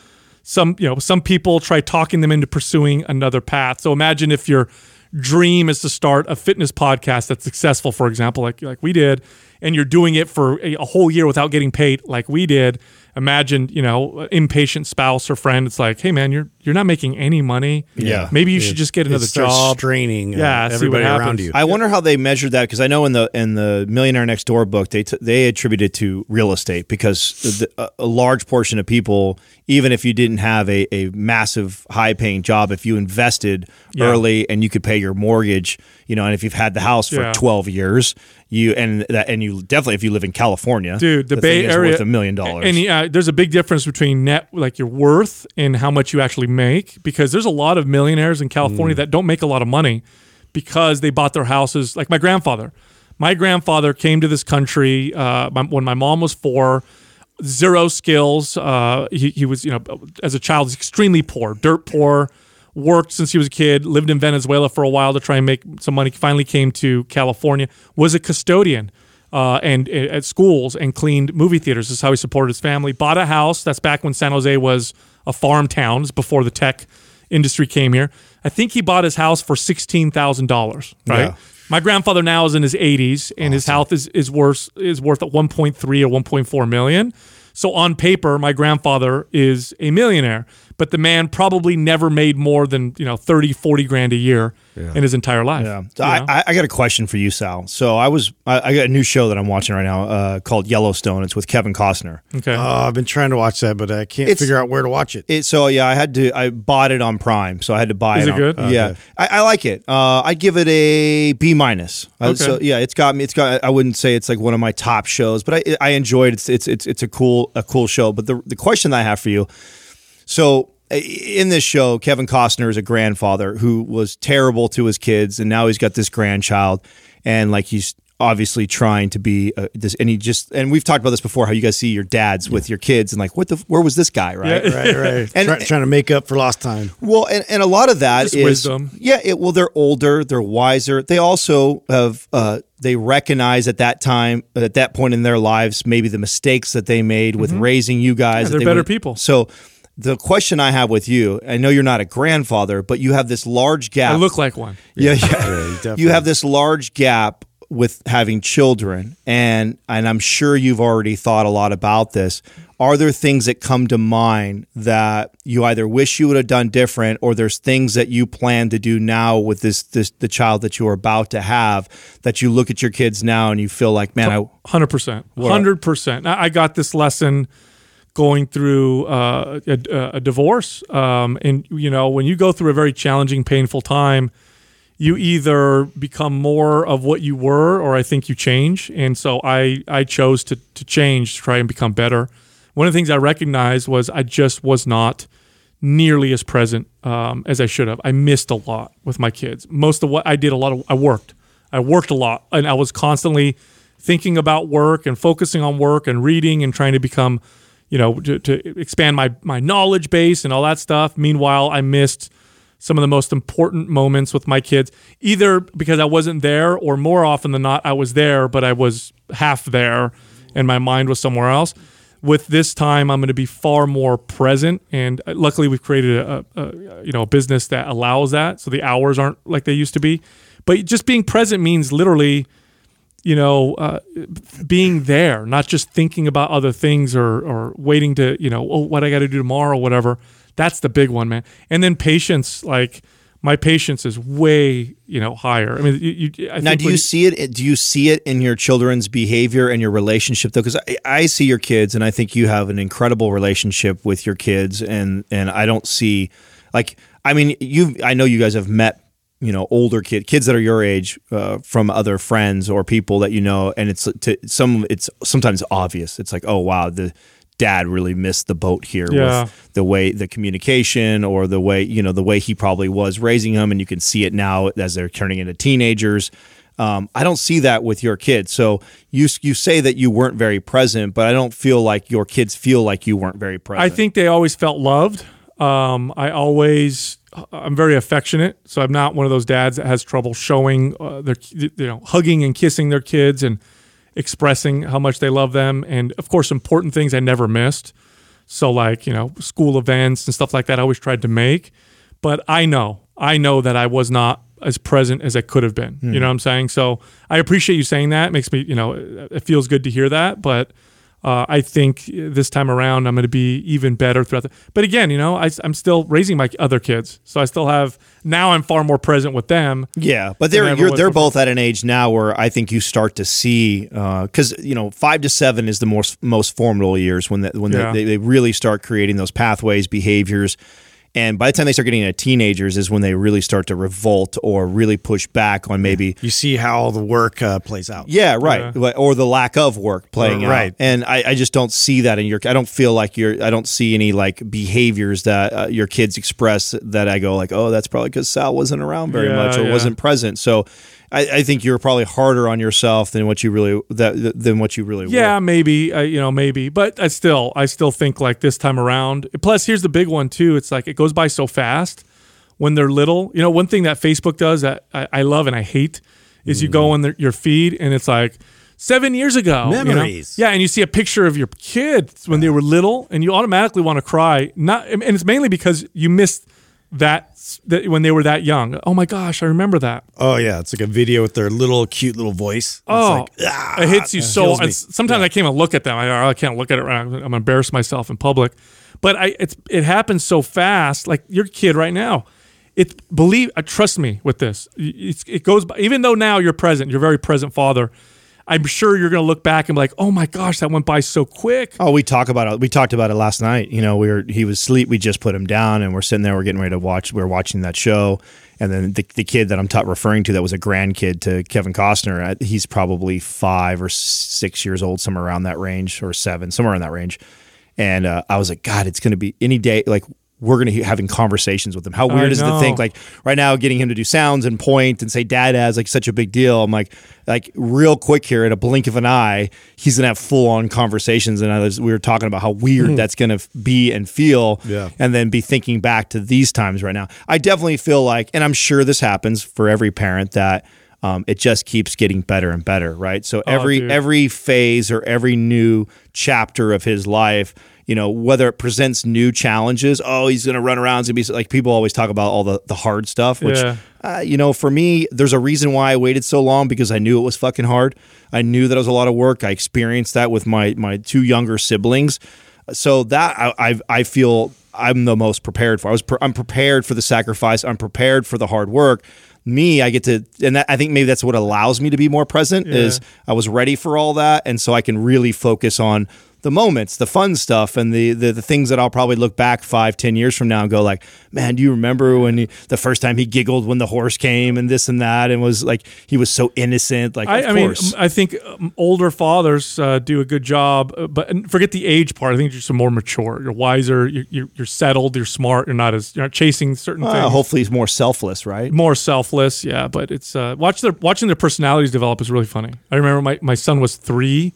Some you know some people try talking them into pursuing another path. So imagine if your dream is to start a fitness podcast that's successful, for example, like like we did, and you're doing it for a, a whole year without getting paid, like we did. Imagine you know impatient spouse or friend. It's like, hey man, you're you're not making any money. Yeah. maybe you should just get another it job. straining. uh, Yeah, see what everybody around you. I wonder how they measured that because I know in the in the Millionaire Next Door book they t- they attribute it to real estate because the, a, a large portion of people, even if you didn't have a, a massive high paying job, if you invested Yeah. early and you could pay your mortgage, you know, and if you've had the house for Yeah. twelve years, you and that and you definitely if you live in California, dude the, thing bay area worth a million dollars. and yeah there's a big difference between net like your worth and how much you actually make because there's a lot of millionaires in Mm. california that don't make a lot of money because they bought their houses like my grandfather my grandfather came to this country uh, my, when my mom was four zero skills uh, he, he was you know as a child extremely poor dirt poor worked since he was a kid lived in venezuela for a while to try and make some money finally came to california was a custodian uh, and uh, at schools and cleaned movie theaters. This is how he supported his family. Bought a house. That's back when San Jose was a farm town. Before the tech industry came here. I think he bought his house for sixteen thousand dollars. Right. Yeah. My grandfather now is in his 80s, and his health is is worth is worth at 1.3 or 1.4 million. So on paper, my grandfather is a millionaire, but the man probably never made more than you know 30, 40 grand a year in his entire life. Yeah. So I. I, I got a question for you, Sal. So I was I, I got a new show that I'm watching right now uh, called Yellowstone. It's with Kevin Costner. okay. Oh, I've been trying to watch that, but I can't It's- figure out where to watch it. It, so yeah, I had to. I bought it on Prime, so I had to buy Is it. it on- good? Yeah, I, I like it. Uh, I'd give it a B minus. Uh, Okay. So yeah, it's got me. It's got. I wouldn't say it's like one of my top shows, but I I enjoyed it. It's it's it's, it's a cool a cool show. But the the question that I have for you, so in this show, Kevin Costner is a grandfather who was terrible to his kids, and now he's got this grandchild, and like he's obviously trying to be uh, this, and he just and we've talked about this before, how you guys see your dads with your kids, and like what the where was this guy, right? Yeah. right, right. And- Try- trying to make up for lost time. Well, and, and a lot of that is Just wisdom. Yeah, it, well, they're older, they're wiser. They also have uh, they recognize at that time, at that point in their lives, maybe the mistakes that they made with raising you guys. Mm-hmm. Yeah, they're they better went- people. So. The question I have with you, I know you're not a grandfather, but you have this large gap. I look like one. yeah, yeah. you you have this large gap with having children, and and I'm sure you've already thought a lot about this. Are there things that come to mind that you either wish you would have done different, or there's things that you plan to do now with this this the child that you are about to have that you look at your kids now and you feel like, man, I Hundred percent, hundred percent. I I got this lesson going through uh, a, a divorce, um, and you know when you go through a very challenging, painful time, you either become more of what you were, or I think you change. And so I I chose to to change, to try and become better. One of the things I recognized was I just was not nearly as present um, as I should have. I missed a lot with my kids. Most of what I did, a lot of I worked. I worked a lot, and I was constantly thinking about work and focusing on work and reading and trying to become, you know, to, to expand my my knowledge base and all that stuff. Meanwhile, I missed some of the most important moments with my kids, either because I wasn't there, or more often than not, I was there, but I was half there, and my mind was somewhere else with this time i'm going to be far more present and uh, luckily we've created a, a you know a business that allows that so the hours aren't like they used to be but just being present means literally you know uh, being there not just thinking about other things or or waiting to you know oh what i got to do tomorrow or whatever that's the big one man and then patience like my patience is way you know higher i mean you, you I Now, think do you see it? Do you see it in your children's behavior and your relationship though? Because I, I see your kids, and I think you have an incredible relationship with your kids, and and I don't see, like, I mean, you, I know you guys have met, you know, older kid, kids that are your age, uh, from other friends or people that you know, and it's to some, it's sometimes obvious. It's like, oh wow, the dad really missed the boat here Yeah. with the way the communication or the way you know the way he probably was raising them and you can see it now as they're turning into teenagers um, i don't see that with your kids so you you say that you weren't very present but i don't feel like your kids feel like you weren't very present I think they always felt loved. Um, I always, I'm very affectionate, so I'm not one of those dads that has trouble showing uh, their, you know, hugging and kissing their kids and expressing how much they love them. And of course, important things I never missed. So like you know, school events and stuff like that, I always tried to make. But I know, I know that I was not as present as I could have been. You know what I'm saying? So I appreciate you saying that. It makes me, you know, it feels good to hear that. But uh, I think this time around I'm going to be even better throughout the. But again, you know, I, am still raising my other kids, so I still have now. I'm far more present with them. Yeah, but they're you're, they're both at an age now where I think you start to see because you know five to seven is the most most formidable years when the, when Yeah. they, they really start creating those pathways, behaviors, and by the time they start getting into teenagers is when they really start to revolt or really push back on maybe You see how the work uh, plays out. yeah right or the lack of work playing out Right. and I, I just don't see that in your I don't feel like you're I don't see any like behaviors that uh, your kids express that I go like oh that's probably because Sal wasn't around very Yeah, much or yeah. wasn't present so I, I think you're probably harder on yourself than what you really that than what you really Yeah, were. maybe uh, you know, maybe, but I still, I still think like this time around. Plus, here's the big one too. It's like it goes by so fast when they're little. You know, one thing that Facebook does that I, I love and I hate is you Mm-hmm. go on their, your feed and it's like seven years ago. you know? Memories. Yeah, and you see a picture of your kids when they were little, and you automatically want to cry. Not, and it's mainly because you missed that, that when they were that young. Oh my gosh, I remember that. Oh yeah, it's like a video with their little cute little voice. It's Oh, like, ah, it hits you so. kills me. and sometimes I can't even look at them. I, I can't look at it. I'm I'm embarrass myself in public. But I, it's it happens so fast. Like your kid right now, it believe. Uh, trust me with this. It's, it goes. by Even though now you're present, you're a very present father. I'm sure you're going to look back and be like, oh my gosh, that went by so quick. Oh, we talk about it. We talked about it last night. You know, we were he was asleep. We just put him down, and we're sitting there. We're getting ready to watch. We are watching that show, and then the, the kid that I'm ta- referring to that was a grandkid to Kevin Costner. He's probably five or six years old, somewhere around that range, or seven, somewhere in that range. And uh, I was like, God, it's going to be any day. Like we're going to be having conversations with him. How weird is it to think like right now getting him to do sounds and point and say dad has like such a big deal. I'm like like real quick here in a blink of an eye, he's gonna have full on conversations. And I was, we were talking about how weird that's gonna be and feel, Yeah. and then be thinking back to these times right now. I definitely feel like, and I'm sure this happens for every parent that. Um, it just keeps getting better and better, right? So every dude. every phase or every new chapter of his life, you know, whether it presents new challenges, oh, he's going to run around, He's going to be like people always talk about all the the hard stuff, which Yeah. uh, you know, for me, there's a reason why I waited so long because I knew it was fucking hard. I knew that it was a lot of work. I experienced that with my my two younger siblings, so that I I, I feel I'm the most prepared for. I was pre- I'm prepared for the sacrifice. I'm prepared for the hard work. Me, I get to, and that, I think maybe that's what allows me to be more present. Is I was ready for all that, and so I can really focus on the moments, the fun stuff, and the, the the things that I'll probably look back five, ten years from now and go like, man, do you remember when he, the first time he giggled when the horse came and this and that, and was like he was so innocent. Like, I, I mean, I think um, older fathers uh, do a good job, uh, but and forget the age part. I think you're just more mature. You're wiser. You're, you're, you're settled. You're smart. You're not as you're not chasing certain Uh, things. hopefully he's more selfless, right? more selfless, yeah. But it's uh, watch their watching their personalities develop is really funny. I remember my, my son was three,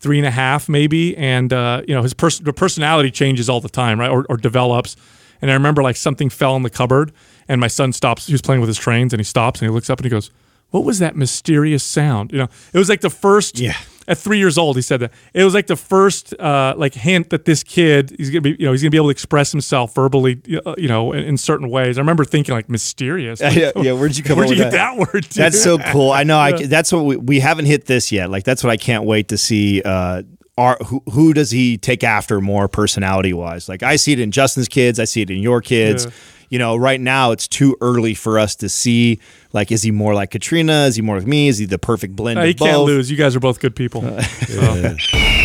three and a half maybe, and uh, you know his pers- the personality changes all the time, right, or, or develops. And I remember like something fell in the cupboard, and my son stops. He was playing with his trains, and he stops and he looks up and he goes, "What was that mysterious sound?" You know, it was like the first. Yeah. At three years old, he said that it was like the first uh, like hint that this kid he's gonna be you know he's gonna be able to express himself verbally uh, you know in, in certain ways. I remember thinking like mysterious. Like, yeah, yeah. Where'd you come Where'd you get that, word? Dude? That's so cool. I know. I that's what we, we haven't hit this yet. Like that's what I can't wait to see. Uh, are who, who does he take after more personality wise? Like I see it in Justin's kids. I see it in your kids. Yeah. You know, right now it's too early for us to see. Like, is he more like Katrina? Is he more like me? Is he the perfect blend Uh, of you can't lose. You guys are both good people.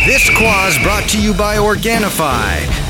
This Quah's brought to you by Organifi.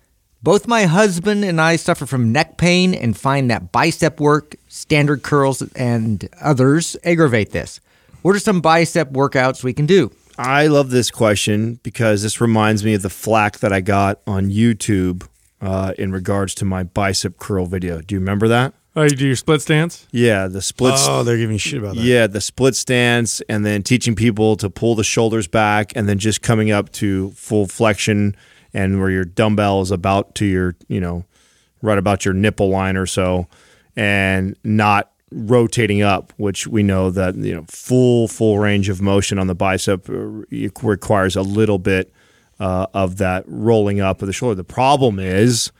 Both my husband and I suffer from neck pain and find that bicep work, standard curls, and others aggravate this. What are some bicep workouts we can do? I love this question because this reminds me of the flack that I got on YouTube uh, in regards to my bicep curl video. Do you remember that? oh, you do your split stance? Yeah, the split. Oh, they're giving shit about that. Yeah, the split stance, and then teaching people to pull the shoulders back, and then just coming up to full flexion, and where your dumbbell is about to your, you know, right about your nipple line or so, and not rotating up, which we know that you know full full range of motion on the bicep requires a little bit uh, of that rolling up of the shoulder. The problem is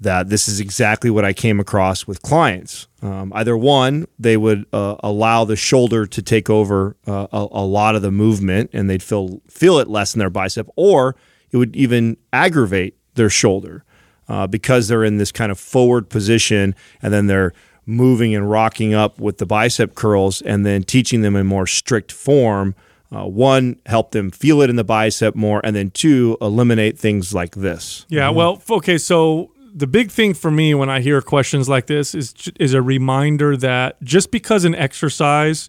that this is exactly what I came across with clients. Um, either one, they would uh, allow the shoulder to take over uh, a, a lot of the movement, and they'd feel feel it less in their bicep, or it would even aggravate their shoulder uh, because they're in this kind of forward position, and then they're moving and rocking up with the bicep curls, and then teaching them in more strict form. Uh, one, help them feel it in the bicep more, and then two, eliminate things like this. Yeah. Well, okay. So the big thing for me when I hear questions like this is is a reminder that just because an exercise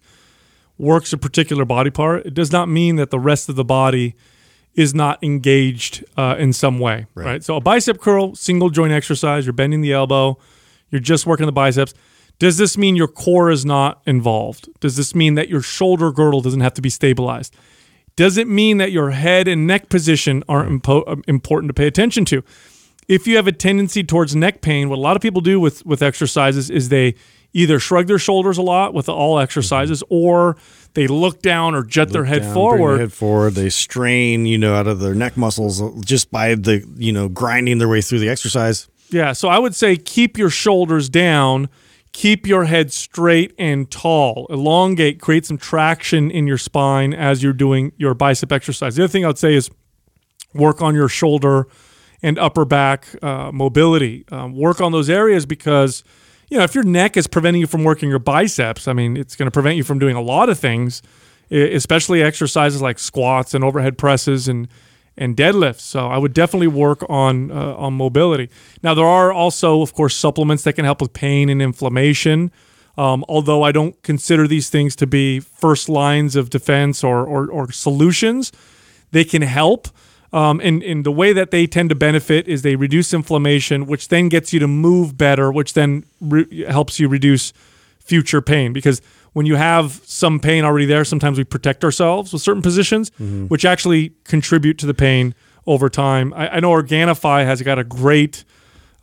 works a particular body part, it does not mean that the rest of the body is not engaged uh, in some way, right. So a bicep curl, single joint exercise, you're bending the elbow, you're just working the biceps. Does this mean your core is not involved? Does this mean that your shoulder girdle doesn't have to be stabilized? Does it mean that your head and neck position aren't impo- important to pay attention to? If you have a tendency towards neck pain, what a lot of people do with with exercises is they either shrug their shoulders a lot with all exercises, or they look down or jet their head Down, bring forward. their head forward. They strain, you know, out of their neck muscles just by the, you know, grinding their way through the exercise. Yeah, so I would say keep your shoulders down, keep your head straight and tall, elongate, create some traction in your spine as you're doing your bicep exercise. The other thing I would say is work on your shoulder and upper back uh, mobility. Um, work on those areas because you know if your neck is preventing you from working your biceps, I mean it's going to prevent you from doing a lot of things, especially exercises like squats and overhead presses and and deadlifts. So I would definitely work on uh, on mobility. Now there are also, of course, supplements that can help with pain and inflammation. Um, although I don't consider these things to be first lines of defense or or, or solutions, they can help. Um, and, and the way that they tend to benefit is they reduce inflammation, which then gets you to move better, which then re- helps you reduce future pain. Because when you have some pain already there, sometimes we protect ourselves with certain positions, which actually contribute to the pain over time. I, I know Organifi has got a great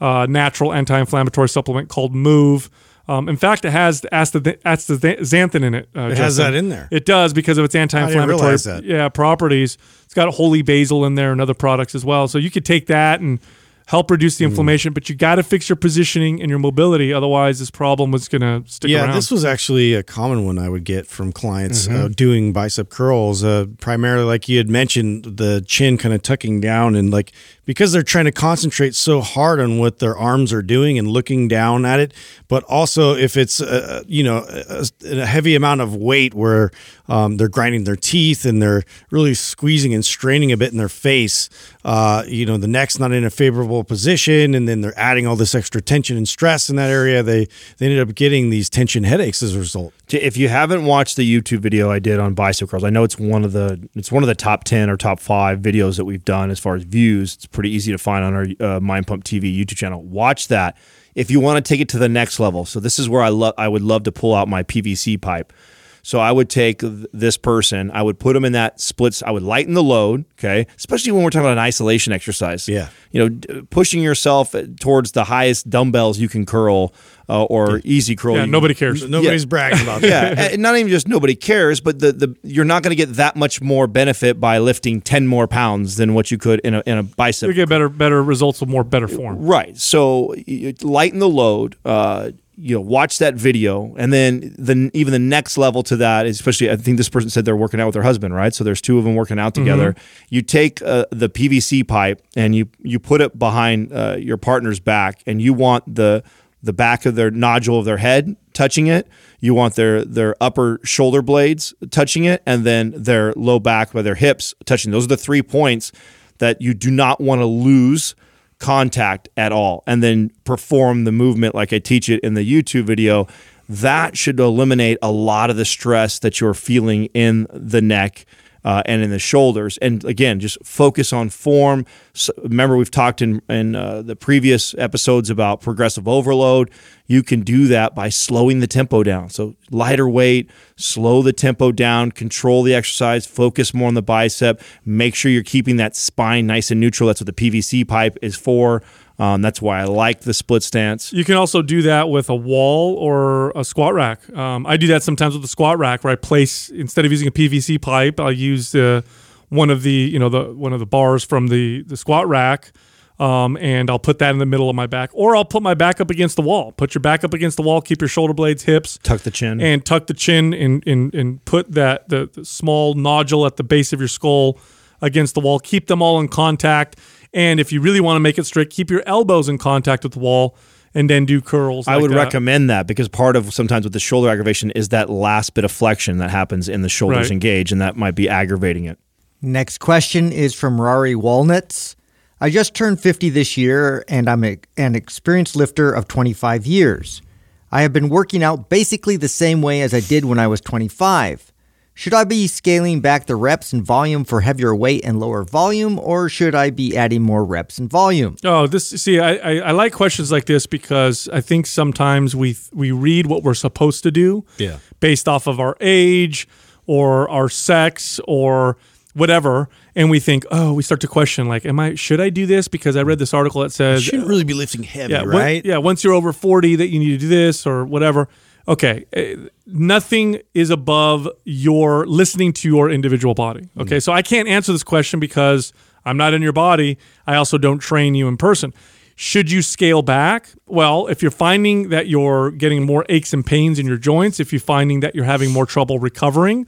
uh, natural anti-inflammatory supplement called Move. Um, in fact, it has astaxanthin in it. Uh, It has that in there. It does because of its anti-inflammatory yeah properties. It's got holy basil in there and other products as well. So you could take that and help reduce Mm. the inflammation, but you got to fix your positioning and your mobility. Otherwise, this problem was going to stick yeah, around. this was actually a common one I would get from clients uh, doing bicep curls. Uh, primarily, like you had mentioned, the chin kind of tucking down, and like because they're trying to concentrate so hard on what their arms are doing and looking down at it. But also, if it's uh, you know a, a heavy amount of weight where um, they're grinding their teeth and they're really squeezing and straining a bit in their face, uh, you know the neck's not in a favorable position, and then they're adding all this extra tension and stress in that area. They they ended up getting these tension headaches as a result. If you haven't watched the YouTube video I did on bicep curls, I know it's one of the it's one of the top ten or top five videos that we've done as far as views. It's pretty easy to find on our uh, Mind Pump TV YouTube channel. Watch that if you want to take it to the next level. So this is where I love I would love to pull out my PVC pipe. So I would take th- this person, I would put them in that splits. I would lighten the load, okay, especially when we're talking about an isolation exercise. Yeah. you know, d- pushing yourself towards the highest dumbbells you can curl uh, or EZ curl. yeah, nobody cares. Nobody's bragging about that. yeah, and not even just nobody cares, but the, the you're not going to get that much more benefit by lifting ten more pounds than what you could in a in a bicep. You get better better results with more better form. Right. So you lighten the load. Uh, you know, watch that video, and then the even the next level to that is especially. I think this person said they're working out with their husband, right? So there's two of them working out together. You take uh, the PVC pipe and you you put it behind uh, your partner's back, and you want the the back of their nodule of their head touching it. You want their their upper shoulder blades touching it, and then their low back by their hips touching. Those are the three points that you do not want to lose contact at all and then perform the movement like I teach it in the YouTube video, that should eliminate a lot of the stress that you're feeling in the neck. Uh, and in the shoulders, and again, just focus on form. So, remember, we've talked in in uh, the previous episodes about progressive overload. You can do that by slowing the tempo down. So lighter weight, slow the tempo down, control the exercise, focus more on the bicep. Make sure you're keeping that spine nice and neutral. That's what the PVC pipe is for. Um, that's why I like the split stance. You can also do that with a wall or a squat rack. Um, I do that sometimes with a squat rack, where I place instead of using a PVC pipe, I'll use uh, one of the you know the one of the bars from the the squat rack, um, and I'll put that in the middle of my back, or I'll put my back up against the wall. Put your back up against the wall. Keep your shoulder blades, hips, Tuck the chin. and tuck the chin and and, and put that the, the small nodule at the base of your skull against the wall. Keep them all in contact. And if you really want to make it strict, keep your elbows in contact with the wall and then do curls. I like would that. recommend that because part of sometimes with the shoulder aggravation is that last bit of flexion that happens in the shoulders Right. engaged, and that might be aggravating it. Next question is from Rari Walnuts. I just turned 50 this year and I'm a, an experienced lifter of 25 years. I have been working out basically the same way as I did when I was 25. Should I be scaling back the reps and volume for heavier weight and lower volume, or should I be adding more reps and volume? Oh, this see, I, I, I like questions like this because I think sometimes we we read what we're supposed to do, Yeah. based off of our age or our sex or whatever, and we think, oh, we start to question like, am I should I do this because I read this article that says shouldn't really be lifting heavy, yeah, when- right? yeah, once you're over 40 that you need to do this or whatever. Okay, eh, nothing is above your listening to your individual body. Okay, so I can't answer this question because I'm not in your body. I also don't train you in person. Should you scale back? Well, if you're finding that you're getting more aches and pains in your joints, if you're finding that you're having more trouble recovering,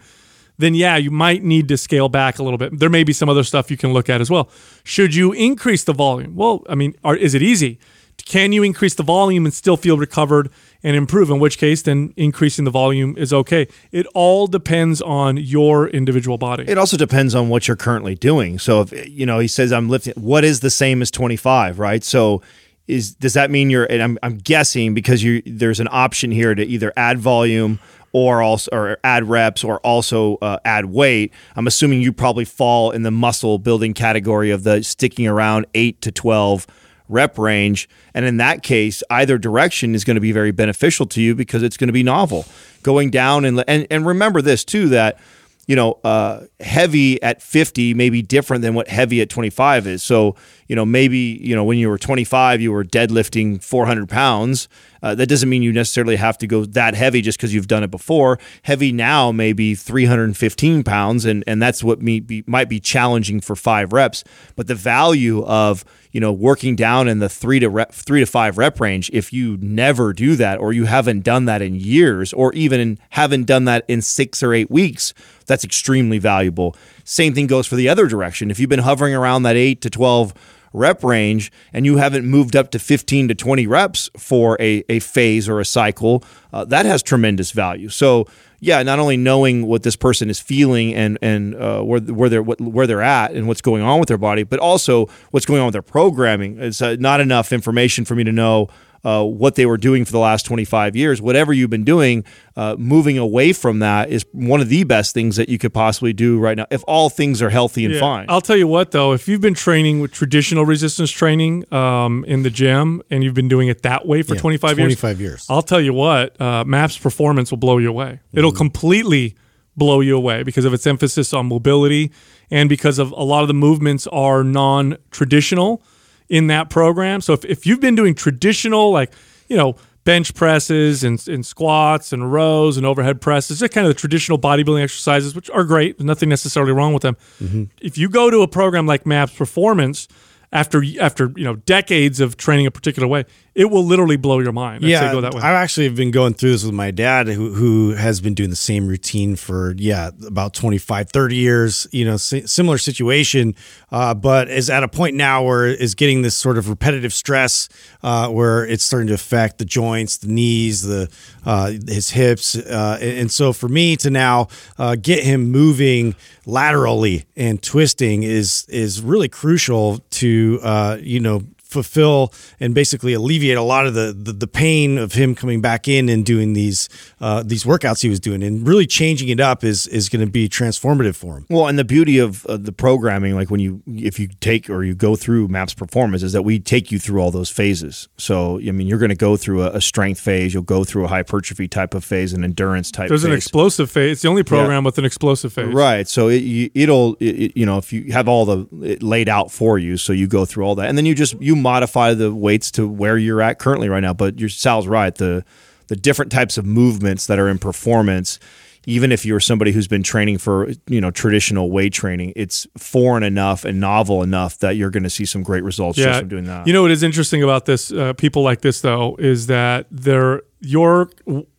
then yeah, you might need to scale back a little bit. There may be some other stuff you can look at as well. Should you increase the volume? Well, I mean, are, is it easy? Can you increase the volume and still feel recovered and improve? In which case, then increasing the volume is okay. It all depends on your individual body. It also depends on what you're currently doing. So if you know, he says I'm lifting what is the same as 25, right? So is does that mean you're and I'm I'm guessing because you there's an option here to either add volume or also or add reps or also uh, add weight. I'm assuming you probably fall in the muscle building category of the sticking around 8 to 12 rep range. And in that case, either direction is going to be very beneficial to you because it's going to be novel. Going down and and, and remember this too that you know, uh, heavy at 50 may be different than what heavy at 25 is. So, you know, maybe, you know, when you were 25, you were deadlifting 400 pounds. Uh, that doesn't mean you necessarily have to go that heavy just because you've done it before. Heavy now may be 315 pounds, and, and that's what me be, might be challenging for five reps. But the value of, you know, working down in the three to rep, three to five rep range, if you never do that, or you haven't done that in years, or even haven't done that in six or eight weeks, that's extremely valuable. Same thing goes for the other direction. If you've been hovering around that eight to 12 rep range and you haven't moved up to 15 to 20 reps for a, a phase or a cycle, uh, that has tremendous value. So, yeah, not only knowing what this person is feeling and and uh, where where they're what, where they're at and what's going on with their body, but also what's going on with their programming. It's uh, not enough information for me to know uh, what they were doing for the last 25 years. Whatever you've been doing, uh, moving away from that is one of the best things that you could possibly do right now if all things are healthy and Yeah. fine. I'll tell you what, though, if you've been training with traditional resistance training um, in the gym and you've been doing it that way for Yeah, 25 years, 25 years. I'll tell you what, uh, MAPS performance will blow you away. It'll Mm-hmm. completely blow you away because of its emphasis on mobility and because of a lot of the movements are non traditional in that program. So if, if you've been doing traditional, like, you know, bench presses and, and squats and rows and overhead presses, just kind of the traditional bodybuilding exercises, which are great. There's nothing necessarily wrong with them. Mm-hmm. If you go to a program like MAPS Performance, after after you know decades of training a particular way, it will literally blow your mind. Yeah, go that way. I actually been going through this with my dad, who who has been doing the same routine for yeah about 25, 30 years. You know, similar situation, uh, but is at a point now where is getting this sort of repetitive stress, uh, where it's starting to affect the joints, the knees, the uh, his hips, uh, and, and so for me to now uh, get him moving laterally and twisting is is really crucial to uh, you know fulfill and basically alleviate a lot of the, the the pain of him coming back in and doing these uh, these workouts he was doing and really changing it up is is going to be transformative for him. Well, and the beauty of uh, the programming, like when you, if you take or you go through MAPS Performance, is that we take you through all those phases. So, I mean, you're going to go through a, a strength phase, you'll go through a hypertrophy type of phase, an endurance type. There's an explosive phase. It's the only program with an explosive phase. Right. So it, it'll it, it- you know, if you have all the it laid out for you, so you go through all that, and then you just you modify the weights to where you're at currently right now. But your Sal's right. The the different types of movements that are in performance. Even if you're somebody who's been training for you know traditional weight training, it's foreign enough and novel enough that you're going to see some great results just from doing that. You know what is interesting about this? Uh, people like this though is that their your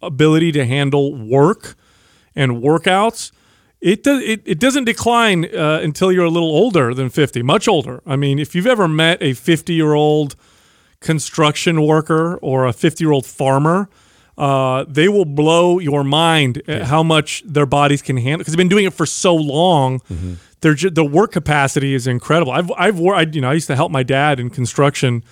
ability to handle work and workouts. It, does, it, it doesn't decline uh, until you're a little older than 50, much older. I mean, if you've ever met a 50 year old construction worker or a 50 year old farmer, uh, they will blow your mind at how much their bodies can handle because they've been doing it for so long. Their ju- the work capacity is incredible. I've I've wor- I, you know I used to help my dad in construction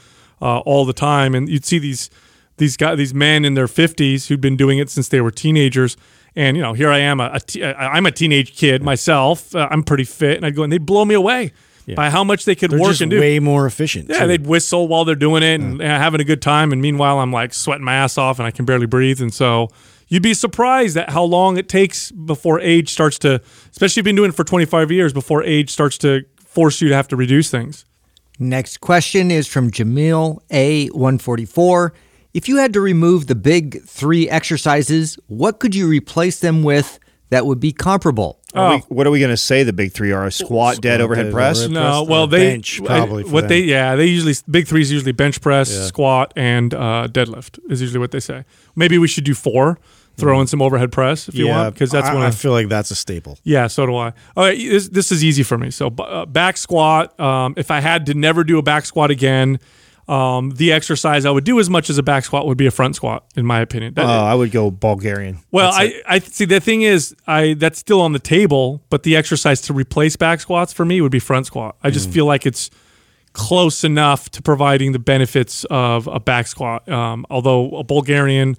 uh, all the time, and you'd see these these guys these men in their fifties who'd been doing it since they were teenagers, And you know, here I am, a, a t- uh, I'm a teenage kid myself. Uh, I'm pretty fit, and I'd go and they'd blow me away by how much they could They're work and do. way more efficient. Yeah, too. they'd whistle while they're doing it and uh, having a good time. And meanwhile, I'm like sweating my ass off and I can barely breathe. And so you'd be surprised at how long it takes before age starts to, especially if you've been doing it for 25 years, before age starts to force you to have to reduce things. Next question is from Jamil A144. If you had to remove the big three exercises, what could you replace them with that would be comparable? Are Oh. we- what are we going to say the big three are? Squat, dead, overhead dead, press? overhead- No, press, well, they bench, probably, I- what them. they yeah they usually big three is usually bench press, squat, and uh, deadlift is usually what they say. Maybe we should do four, throw in some overhead press if you want because that's I, one I of feel like that's a staple. Yeah, so do I. All right, this, this is easy for me. So uh, back squat. Um, if I had to never do a back squat again, um, the exercise I would do as much as a back squat would be a front squat, in my opinion. That- Oh, I would go Bulgarian. well, That's I, it. I see. The thing is, I that's still on the table, but the exercise to replace back squats for me would be front squat. I Mm. just feel like it's close enough to providing the benefits of a back squat. Um, although a Bulgarian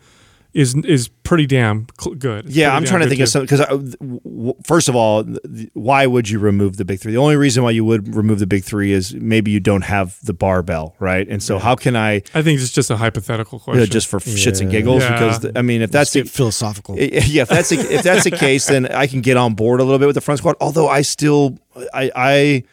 is is pretty damn cl- good. It's Yeah, I'm trying to good think of too. something because first of all, th- th- why would you remove the big three? The only reason why you would remove the big three is maybe you don't have the barbell, right? And so how can I, I think it's just a hypothetical you question. know, just for shits and giggles? Yeah. Because the- I mean, if that's the, philosophical. yeah, if that's the, if that's the case, then I can get on board a little bit with the front squat. Although I still, I, I,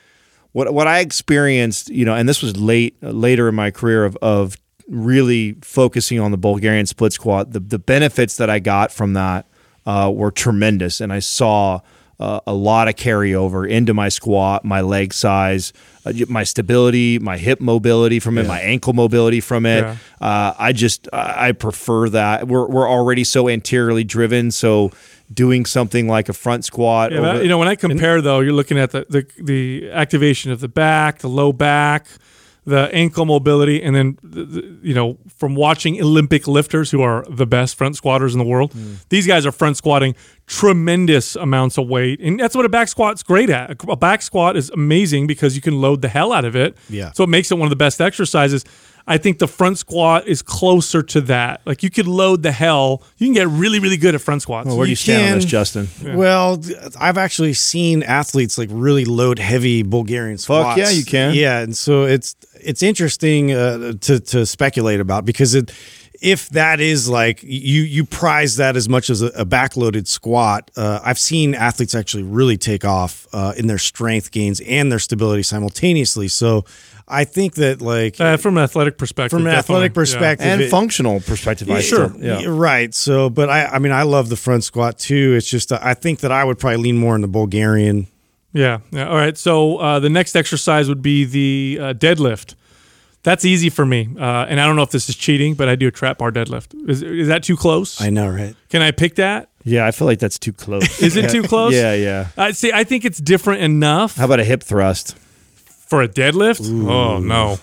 what what I experienced, you know, and this was late later in my career of of really focusing on the Bulgarian split squat. The the benefits that I got from that uh, were tremendous, and I saw. Uh, a lot of carryover into my squat, my leg size, uh, my stability, my hip mobility from it, my ankle mobility from it. Yeah. Uh, I just I I prefer that. We're we're already so anteriorly driven, so doing something like a front squat. Yeah, over- you know, when I compare though, you're looking at the, the the activation of the back, the low back, the ankle mobility, and then the, the, you know, from watching Olympic lifters who are the best front squatters in the world, Hmm. these guys are front squatting tremendous amounts of weight, and that's what a back squat's great at. A back squat is amazing because you can load the hell out of it. Yeah. so it makes it one of the best exercises. I think the front squat is closer to that. Like you could load the hell. You can get really, really good at front squats. Well, where do you stand on this, can- Justin? Well, I've actually seen athletes like really load heavy Bulgarian squats. Fuck yeah, you can. Yeah, and so it's it's interesting uh, to to speculate about because it if that is like you you prize that as much as a, a backloaded squat. Uh, I've seen athletes actually really take off uh, in their strength gains and their stability simultaneously. So I think that like Uh, from an athletic perspective, from an definitely. athletic Yeah. perspective And it- functional perspective, I sure. still- yeah. Yeah, Right. So, but I, I mean, I love the front squat too. It's just, uh, I think that I would probably lean more in the Bulgarian. Yeah. yeah. All right. So uh, the next exercise would be the uh, deadlift. That's easy for me. Uh, and I don't know if this is cheating, but I do a trap bar deadlift. Is, is that too close? I know, right? Can I pick that? Yeah, I feel like that's too close. Is it too close? Yeah, yeah. I see. I think it's different enough How about a hip thrust? For a deadlift. Oh no,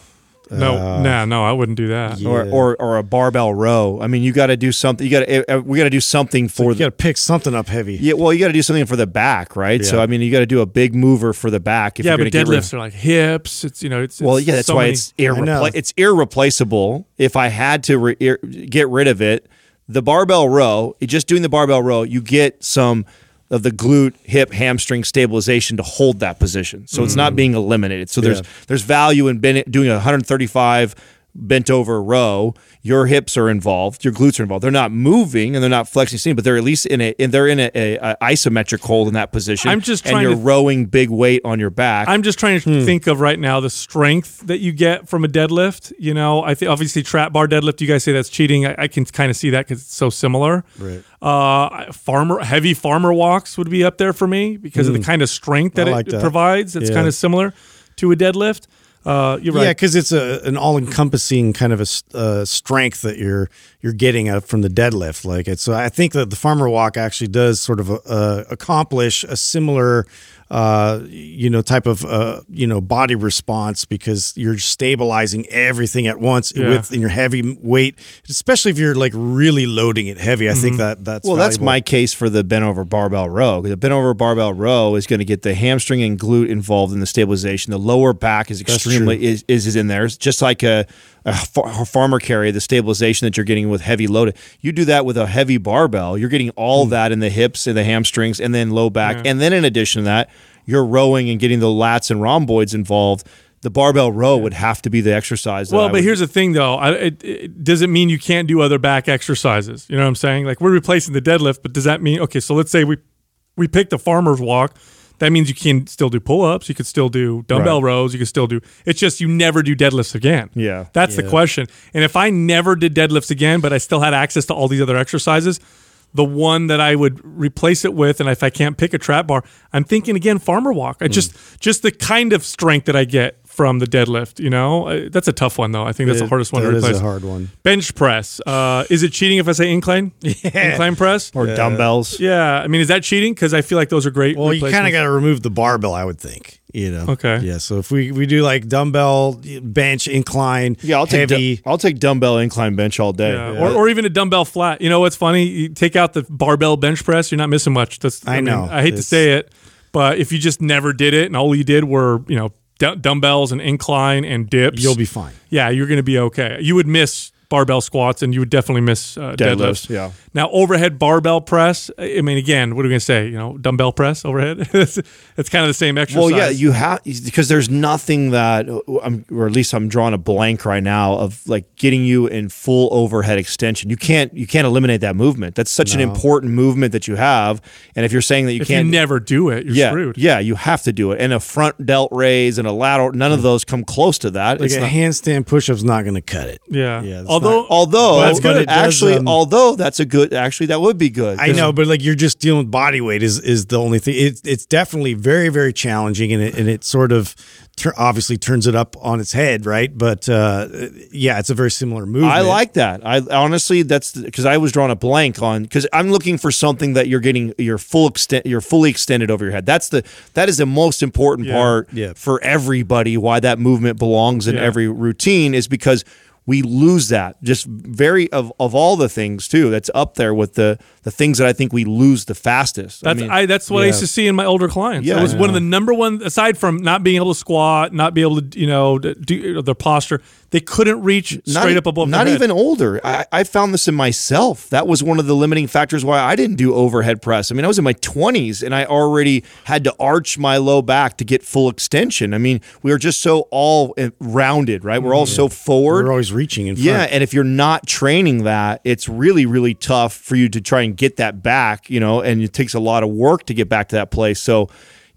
no, uh, nah, no, I wouldn't do that. Or, or or a barbell row. I mean, you got to do something. You got to. Eh, eh, we got to do something for You the. got to pick something up heavy. Yeah, well, you got to do something for the back, right? So Yeah. I mean, you got to do a big mover for the back. If Yeah, you're but gonna get rid- deadlifts are like hips. It's you know, it's, Well, yeah, that's so why many- it's know. irrepla- it's irreplaceable. If I had to re- ir- get rid of it, the barbell row, just doing the barbell row, you get some of the glute, hip, hamstring stabilization to hold that position. So it's Mm. not being eliminated. So there's there's value in doing a 135 bent over row. Your hips are involved, your glutes are involved. They're not moving and they're not flexing, seam, but they're at least in a in, they're in a, a, a isometric hold in that position. I'm just and trying you're to- rowing big weight on your back. I'm just trying to Hmm. think of right now the strength that you get from a deadlift. You know, I think obviously trap bar deadlift. You guys say that's cheating. I, I can kind of see that because it's so similar. Right. Uh, farmer heavy farmer walks would be up there for me because of the kind of strength that it, like it that. provides. It's Yeah. kind of similar to a deadlift. Uh, you're Yeah, because it's a an all encompassing kind of a uh, strength that you're you're getting from the deadlift. Like it, so I think that the farmer walk actually does sort of uh, accomplish a similar, uh, you know, type of uh, you know body response because you're stabilizing everything at once Yeah. with in your heavy weight, especially if you're like really loading it heavy. I think that that's Well, that's my case for the bent over barbell row. The bent over barbell row is going to get the hamstring and glute involved in the stabilization. The lower back is extremely is, is is in there. It's just like a a farmer carry, the stabilization that you're getting with heavy loaded. You do that with a heavy barbell, you're getting all Hmm. that in the hips and the hamstrings, and then low back, and then in addition to that, you're rowing and getting the lats and rhomboids involved. The barbell row would have to be the exercise. Well, but would- here's the thing, though. I, it, it doesn't mean you can't do other back exercises. You know what I'm saying? Like we're replacing the deadlift, but does that mean okay? So let's say we we pick the farmer's walk. That means you can still do pull ups. You could still do dumbbell Right. rows. You could still do. It's just you never do deadlifts again. Yeah. that's the question. And if I never did deadlifts again, but I still had access to all these other exercises, the one that I would replace it with, and if I can't pick a trap bar, I'm thinking again farmer walk. Hmm. I just just the kind of strength that I get from the deadlift. You know, Uh, that's a tough one though. I think that's the hardest one to that is replace. a hard one. Bench press. Uh, is it cheating if I say incline? Incline press. or dumbbells. Yeah, I mean, is that cheating? Because I feel like those are great. Well, you kind of got to remove the barbell, I would think. You know. Okay. Yeah. So if we, we do like dumbbell, bench, incline, Yeah, I'll take heavy. du- I'll take dumbbell incline bench all day. Yeah, Or, or even a dumbbell flat. You know what's funny? You take out the barbell bench press, you're not missing much. That's I mean, know. I hate to say it, but if you just never did it and all you did were you know d- dumbbells and incline and dips, You'll be fine. yeah, you're going to be okay. You would miss barbell squats and you would definitely miss uh, deadlifts. Deadlifts, yeah. Now overhead barbell press. I mean, again, what are we going to say? You know, dumbbell press overhead. it's, it's kind of the same exercise. Well, yeah, you have because there's nothing that, I'm, or at least I'm drawing a blank right now of like getting you in full overhead extension. You can't you can't eliminate that movement. That's such an important movement that you have. And if you're saying that you if can't, you never do it, you're yeah, screwed. yeah, you have to do it. And a front delt raise and a lateral, none of those come close to that. Like It's a not- handstand push-up's not going to cut it. Yeah. Yeah, it's Although, not- although Well, that's good. But does, actually, um, although that's a good, actually that would be good. I know, but like you're just dealing with body weight is is the only thing. It, it's definitely very very challenging, and it and it sort of tur- obviously turns it up on its head, right? But uh, yeah, it's a very similar movement. I like that. I honestly, that's because I was drawing a blank on because I'm looking for something that you're getting your full extent, you're fully extended over your head. That's the that is the most important part Yeah. for everybody. Why that movement belongs in Yeah. every routine is because we lose that. Just very of of all the things too. That's up there with the the things that I think we lose the fastest. That's I, mean, that's what I used to see in my older clients. Yeah. it was one of the number one aside from not being able to squat, not be able to you know do their posture. They couldn't reach not straight e- up above. Not head. even older. I, I found this in myself. That was one of the limiting factors why I didn't do overhead press. I mean, I was in my 20s and I already had to arch my low back to get full extension. I mean, we are just so all uh, rounded, right? We're all so forward. We're always reaching in front. Yeah, and if you're not training that, it's really, really tough for you to try and get that back, you know, and it takes a lot of work to get back to that place. So,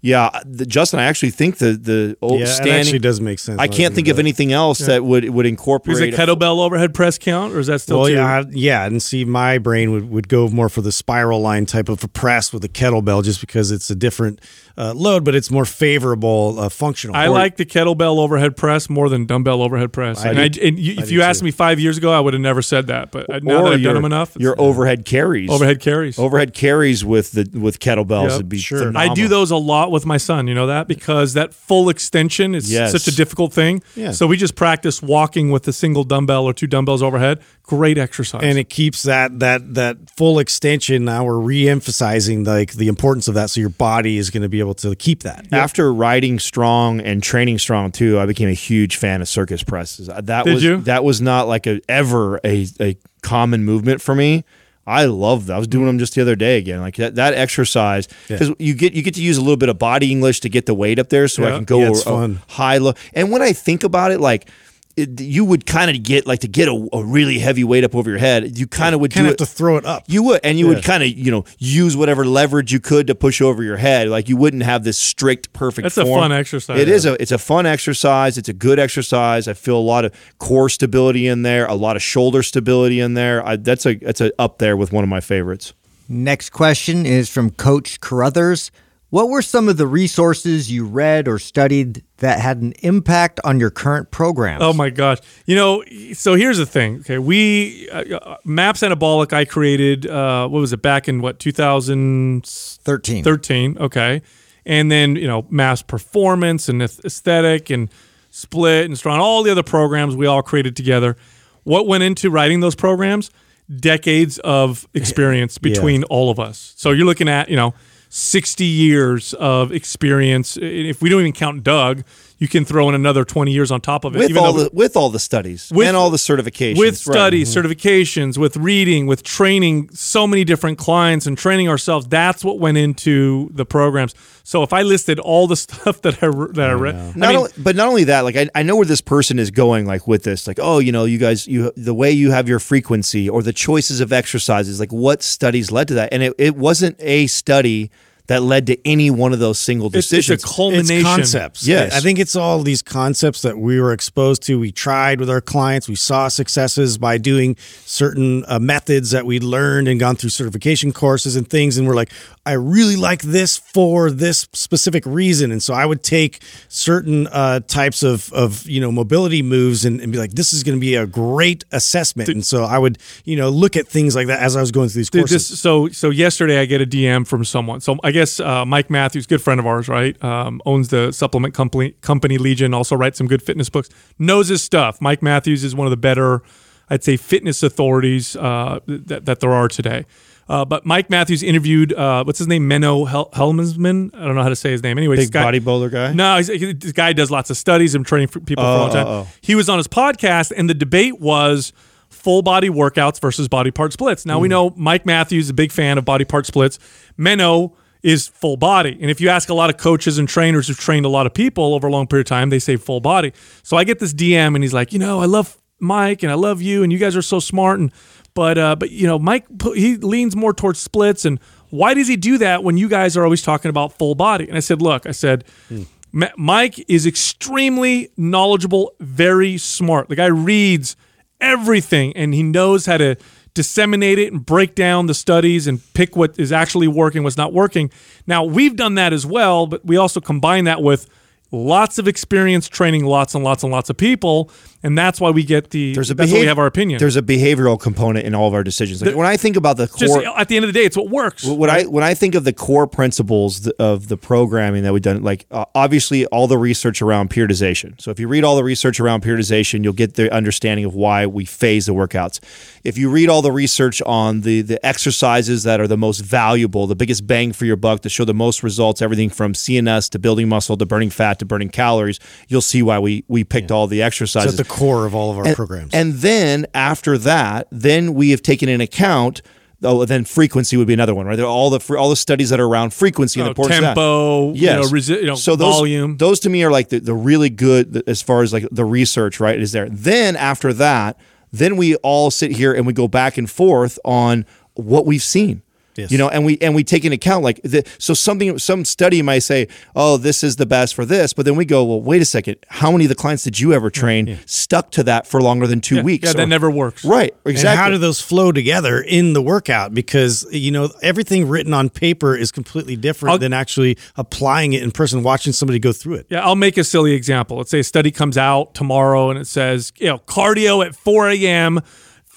yeah, the, Justin, I actually think the the old Yeah, it standing actually does make sense. I can't think of that. anything else that would would incorporate Is it a- kettlebell overhead press count, or is that still? Well, too- yeah, yeah, and see, my brain would, would go more for the spiral line type of a press with a kettlebell, just because it's a different uh, load, but it's more favorable uh, functional. I like the kettlebell overhead press more than dumbbell overhead press. and I, and you, I if do you asked too. me five years ago, I would have never said that. But now or that I've your, done them enough, it's- your overhead carries, overhead carries. overhead carries with the with kettlebells Yep, would be sure. phenomenal. I do those a lot with my son. You know that because that full extension is Yes. such a difficult thing. Yeah. So we just practice walking with a single dumbbell or two dumbbells overhead. Great exercise. and it keeps that that that full extension. Now we're re-emphasizing like the importance of that, so your body is going to be able to keep that. After riding strong and training strong too, I became a huge fan of circus presses. Uh, That Did was you? that was not like a ever a, a common movement for me. I love that. I was doing them just the other day again. Like that, that exercise because you get you get to use a little bit of body English to get the weight up there, so I can go Yeah, a- a high low. And when I think about it, like. It, you would kind of get like to get a, a really heavy weight up over your head. You kind of would kind do of it. have to throw it up. You would, and you Yeah. would kind of, you know, use whatever leverage you could to push over your head. Like you wouldn't have this strict, perfect. That's a fun exercise. It is a, it's a fun exercise. It's a good exercise. I feel a lot of core stability in there, a lot of shoulder stability in there. I, that's a, that's a up there with one of my favorites. Next question is from Coach Carruthers. What were some of the resources you read or studied that had an impact on your current programs? Oh my gosh! You know, so here's the thing. Okay, we uh, uh, Maps Anabolic. I created. Uh, what was it back in what 2013? 13. Okay, and then you know Maps Performance and Aesthetic and Split and Strong. All the other programs we all created together. What went into writing those programs? Decades of experience between all of us. So you're looking at you know 60 years of experience. If we don't even count Doug, you can throw in another 20 years on top of it. with all though- the with all the studies With- and all the certifications, with right. Mm-hmm. studies, certifications, with reading, with training so many different clients and training ourselves. That's what went into the programs. So if I listed all the stuff that I that I read, I Not mean, only, but not only that, like I, I know where this person is going, like with this, like oh, you know, you guys, you the way you have your frequency or the choices of exercises, like what studies led to that, and it, it wasn't a study that led to any one of those single it's, it's decisions. a culmination. It's concepts. Yes. I think it's all these concepts that we were exposed to. We tried with our clients. We saw successes by doing certain uh, methods that we learned and gone through certification courses and things. And we're like, I really like this for this specific reason. And so I would take certain uh, types of, of, you know, mobility moves and, and be like, this is going to be a great assessment. and so I would, you know, look at things like that as I was going through these Dude, courses. this, so so yesterday I get a DM from someone. So I guess uh, Mike Matthews, good friend of ours, right? Um, owns the supplement company company Legion. Also writes some good fitness books. Knows his stuff. Mike Matthews is one of the better, I'd say, fitness authorities uh, that that there are today. Uh, but Mike Matthews interviewed uh, what's his name, Menno Hel- Helmsman. I don't know how to say his name. Anyway, Big bodybuilder guy? No, he's, he- this guy does lots of studies and training for people for a long time. oh, oh. He was on his podcast, and the debate was full body workouts versus body part splits. Now we know Mike Matthews is a big fan of body part splits. Menno is full body. And if you ask a lot of coaches and trainers who've trained a lot of people over a long period of time, they say full body. So I get this DM and he's like, you know, I love Mike and I love you and you guys are so smart and but uh but you know Mike he leans more towards splits and why does he do that when you guys are always talking about full body? And I said, look, I said Ma- Mike is extremely knowledgeable, very smart. The guy reads everything and he knows how to disseminate it and break down the studies and pick what is actually working, what's not working. Now, we've done that as well, but we also combine that with lots of experience training lots and lots and lots of people, and that's why we get the There's a that's why we have our opinion. There's a behavioral component in all of our decisions. Like when I think about the just core, at the end of the day, it's what works. when I when I think of the core principles of the programming that we've done, like uh, obviously all the research around periodization. So if you read all the research around periodization, you'll get the understanding of why we phase the workouts. If you read all the research on the the exercises that are the most valuable, the biggest bang for your buck, to show the most results, everything from CNS to building muscle to burning fat to burning calories, you'll see why we we picked all the exercises at the core of all of our and, programs. And then after that, then we have taken in account. Oh, then frequency would be another one, right? All the all the studies that are around frequency and the Oh, importance of that. tempo, you know, resi- you know, so those, volume. Those to me are like the, the really good the- as far as like the research, right? Is there? Then after that, then we all sit here and we go back and forth on what we've seen. Yes. You know, and we and we take into account like the, so something some study might say, oh, this is the best for this, but then we go, well, wait a second, how many of the clients did you ever train stuck to that for longer than two Yeah, weeks? yeah, that never works. Right, exactly. And how do those flow together in the workout? Because you know everything written on paper is completely different I'll- than actually applying it in person, watching somebody go through it. Yeah, I'll make a silly example. Let's say a study comes out tomorrow and it says, you know, cardio at 4 a.m.,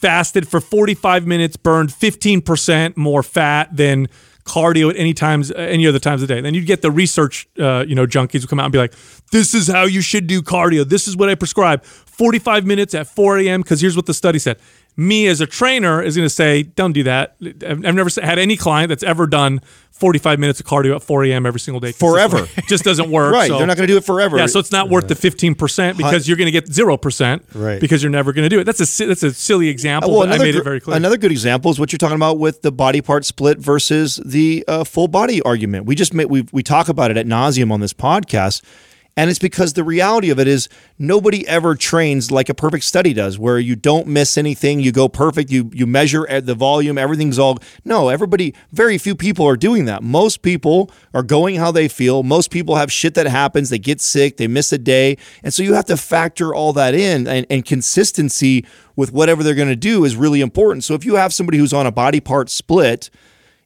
fasted for 45 minutes, burned 15% more fat than cardio at any times, any other times of the day. Then you'd get the research, uh, you know, junkies who come out and be like, this is how you should do cardio. This is what I prescribe. 45 minutes at 4 a.m. because here's what the study said. Me as a trainer is going to say, don't do that. I've I've never had any client that's ever done 45 minutes of cardio at 4 a.m. every single day. Forever. It just doesn't work. Right, so- they're not going to do it forever. yeah, so it's not worth the fifteen percent because you're going to get zero percent, Right. Because you're never going to do it. That's a that's a silly example, well, but I another made it very clear. Another good example is what you're talking about with the body part split versus the uh, full body argument. We just made, we we talk about it at nauseum on this podcast, and it's because the reality of it is nobody ever trains like a perfect study does, where you don't miss anything, you go perfect, you you measure at the volume, everything's all. No, everybody, very few people are doing that. Most people are going how they feel. Most people have shit that happens. They get sick, they miss a day, and so you have to factor all that in, and, and consistency with whatever they're to do is really important. So if you have somebody who's on a body part split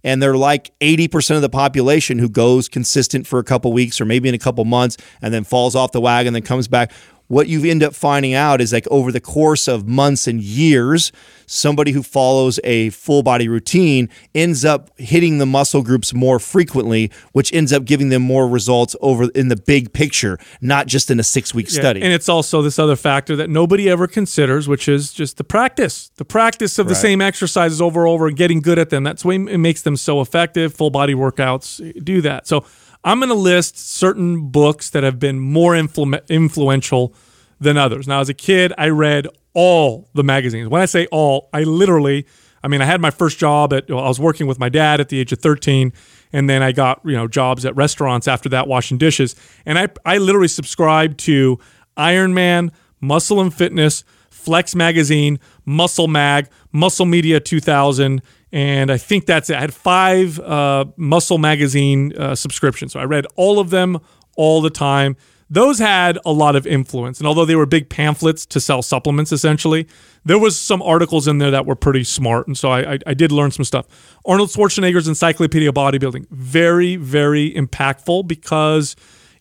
and they're like 80% of the population who goes consistent for a couple weeks or maybe in a couple months and then falls off the wagon then comes back what you end up finding out is like over the course of months and years somebody who follows a full body routine ends up hitting the muscle groups more frequently which ends up giving them more results over in the big picture not just in a 6 week Yeah, study And it's also this other factor that nobody ever considers, which is just the practice. The practice of the same exercises over and over and getting good at them. That's why it makes them so effective. Full body workouts do that. So I'm going to list certain books that have been more influ- influential than others. Now, as a kid, I read all the magazines. When I say all, I literally, I mean, I had my first job at, well, I was working with my dad at the age of 13, and then I got, you know, jobs at restaurants after that, washing dishes. And I, I literally subscribed to Iron Man, Muscle and Fitness, Flex Magazine, Muscle Mag, Muscle Media 2000, and I think that's it. I had five uh, Muscle Magazine uh, subscriptions, so I read all of them all the time. Those had a lot of influence, and although they were big pamphlets to sell supplements, essentially, there was some articles in there that were pretty smart, and so I, I, I did learn some stuff. Arnold Schwarzenegger's Encyclopedia of Bodybuilding, very, very impactful because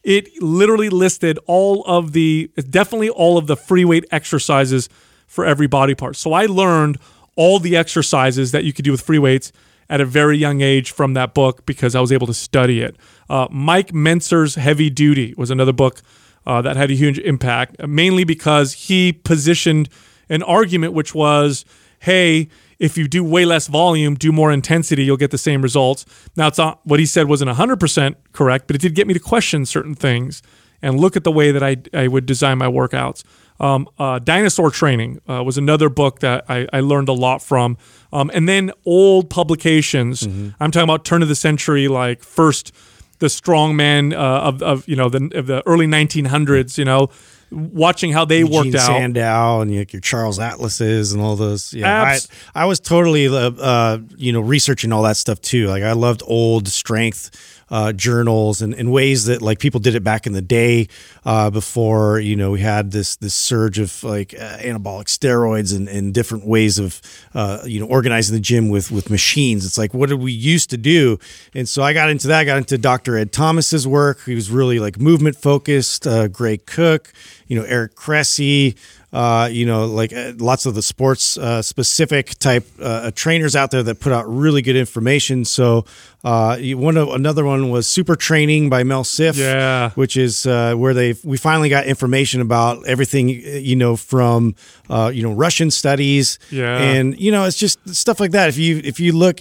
it literally listed all of the, definitely all of the free weight exercises for every body part. So I learned all the exercises that you could do with free weights at a very young age from that book because I was able to study it. Uh, Mike Mentzer's Heavy Duty was another book uh, that had a huge impact, mainly because he positioned an argument which was, hey, if you do way less volume, do more intensity, you'll get the same results. Now, it's not what he said wasn't 100% correct, but it did get me to question certain things and look at the way that I, I would design my workouts. Um, uh, Dinosaur Training uh, was another book that I, I learned a lot from. Um, and then old publications. Mm-hmm. I'm talking about turn of the century, like first the strongman uh, of, of you know the, of the early 1900s. You know, watching how they Eugene worked out. Sandow and your, your Charles Atlases and all those. Yeah, Abs- I, I was totally, uh, uh, you know, researching all that stuff too. Like I loved old strength uh, journals and, and ways that like people did it back in the day uh, before you know we had this this surge of like uh, anabolic steroids and, and different ways of uh, you know organizing the gym with with machines. It's like what did we used to do? And so I got into that. I got into Dr. Ed Thomas's work. He was really like movement focused. Uh, Gray Cook, you know Eric Cressy uh, you know, like uh, lots of the sports uh, specific type uh, trainers out there that put out really good information. So, uh, you- one of, another one was Super Training by Mel Siff, Yeah. which is uh, where they we finally got information about everything, you know, from uh, you know Russian studies, Yeah. and you know it's just stuff like that. If you if you look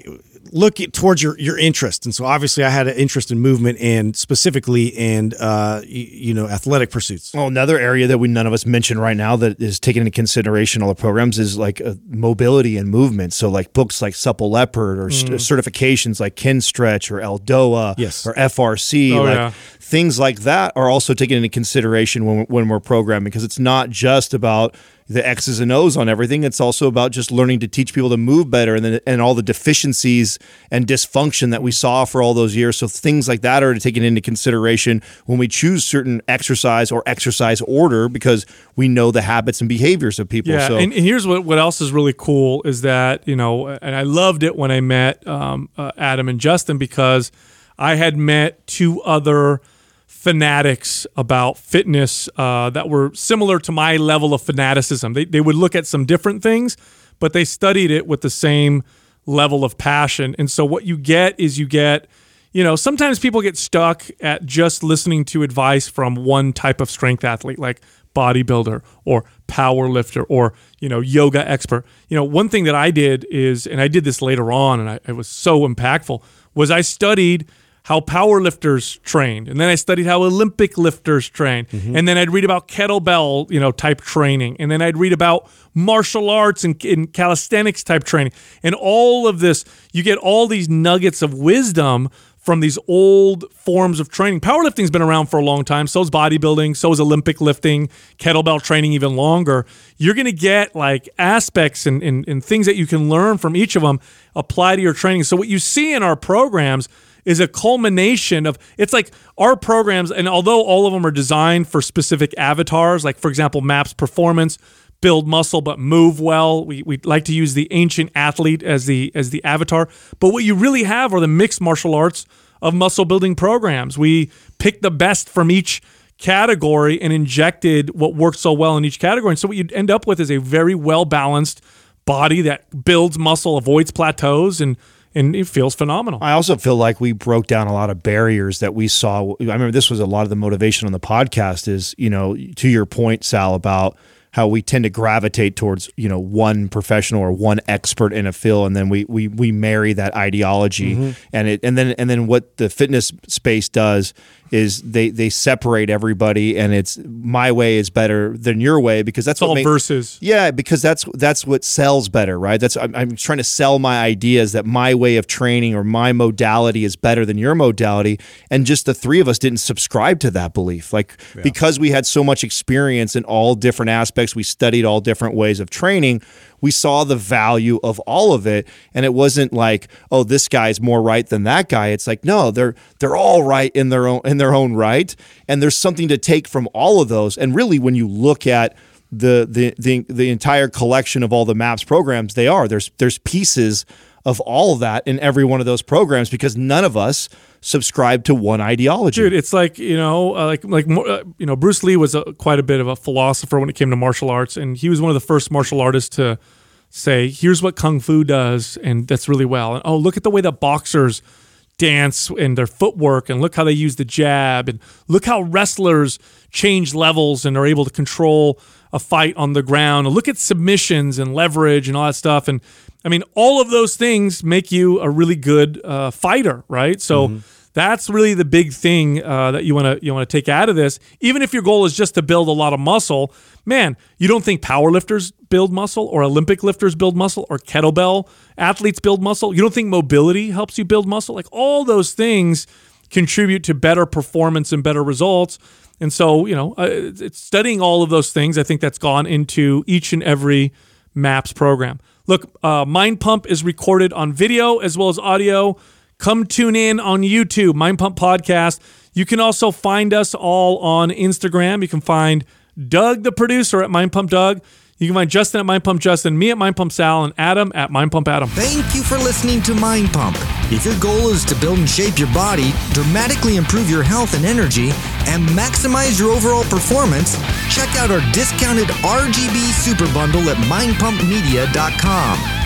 look at, towards your your interest, and so obviously I had an interest in movement and specifically in uh, y- you know athletic pursuits. Well, another area that we none of us mention right now that is taken into consideration all the programs is like uh, mobility and movement. So like books like Supple Leopard or st- certifications like Kinstretch or Eldoa Yes. or FRC, Oh, like yeah. things like that are also taken into consideration when when we're programming because it's not just about the X's and O's on everything. It's also about just learning to teach people to move better and then, and all the deficiencies and dysfunction that we saw for all those years. So things like that are taken into consideration when we choose certain exercise or exercise order because we know the habits and behaviors of people. Yeah, so and, and here's what what else is really cool is that you know, and I loved it when I met um, uh, Adam and Justin because I had met two other fanatics about fitness uh, that were similar to my level of fanaticism. They they would look at some different things, but they studied it with the same level of passion. And so what you get is you get you know, sometimes people get stuck at just listening to advice from one type of strength athlete, like bodybuilder or power lifter or, you know, yoga expert. You know, one thing that I did is, and I did this later on and I, it was so impactful, was I studied how power lifters trained and then I studied how Olympic lifters train. Mm-hmm. And then I'd read about kettlebell, you know, type training. And then I'd read about martial arts and, and calisthenics type training. And all of this, you get all these nuggets of wisdom from these old forms of training. Powerlifting's been around for a long time. So is bodybuilding. So is Olympic lifting, kettlebell training even longer. You're going to get like aspects and, and, and things that you can learn from each of them apply to your training. So what you see in our programs is a culmination of it's like our programs and although all of them are designed for specific avatars like for example maps performance build muscle but move well we, we like to use the ancient athlete as the as the avatar. But what you really have are the mixed martial arts of muscle building programs. We pick the best from each category and injected what worked so well in each category. And so what you'd end up with is a very well balanced body that builds muscle avoids plateaus and and it feels phenomenal. I also feel like we broke down a lot of barriers that we saw. I remember this was a lot of the motivation on the podcast is, you know, to your point, Sal, about how we tend to gravitate towards you know one professional or one expert in a field, and then we we we marry that ideology, mm-hmm. and it and then and then what the fitness space does is they they separate everybody, and it's my way is better than your way because that's It's all what make- versus. yeah, because that's that's what sells better, right? That's I'm, I'm trying to sell my ideas that my way of training or my modality is better than your modality, and just the three of us didn't subscribe to that belief. Like because we had so much experience in all different aspects, we studied all different ways of training. We saw the value of all of it, and it wasn't like, oh, this guy's more right than that guy. It's like, no, they're they're all right in their own in their own right, and there's something to take from all of those. And really, when you look at the the the the entire collection of all the maps programs they are there's there's pieces of all of that in every one of those programs because none of us subscribe to one ideology Dude, it's like you know, uh, like like uh, you know, Bruce Lee was a, quite a bit of a philosopher when it came to martial arts, and he was one of the first martial artists to say, "Here's what kung fu does," and that's really well. And oh, look at the way that boxers dance and their footwork, and look how they use the jab, and look how wrestlers change levels and are able to control a fight on the ground. And look at submissions and leverage and all that stuff. And I mean, all of those things make you a really good uh, fighter, right? So. That's really the big thing uh, that you want to you want to take out of this. Even if your goal is just to build a lot of muscle, man, you don't think powerlifters build muscle, or Olympic lifters build muscle, or kettlebell athletes build muscle. You don't think mobility helps you build muscle? Like all those things contribute to better performance and better results. And so, you know, uh, studying all of those things. I think that's gone into each and every MAPS program. Look, uh, Mind Pump is recorded on video as well as audio. Come tune in on YouTube, Mind Pump Podcast. You can also find us all on Instagram. You can find Doug, the producer, at Mind Pump Doug. You can find Justin at Mind Pump Justin, me at Mind Pump Sal, and Adam at Mind Pump Adam. Thank you for listening to Mind Pump. If your goal is to build and shape your body, dramatically improve your health and energy, and maximize your overall performance, check out our discounted RGB Super Bundle at mindpumpmedia.com.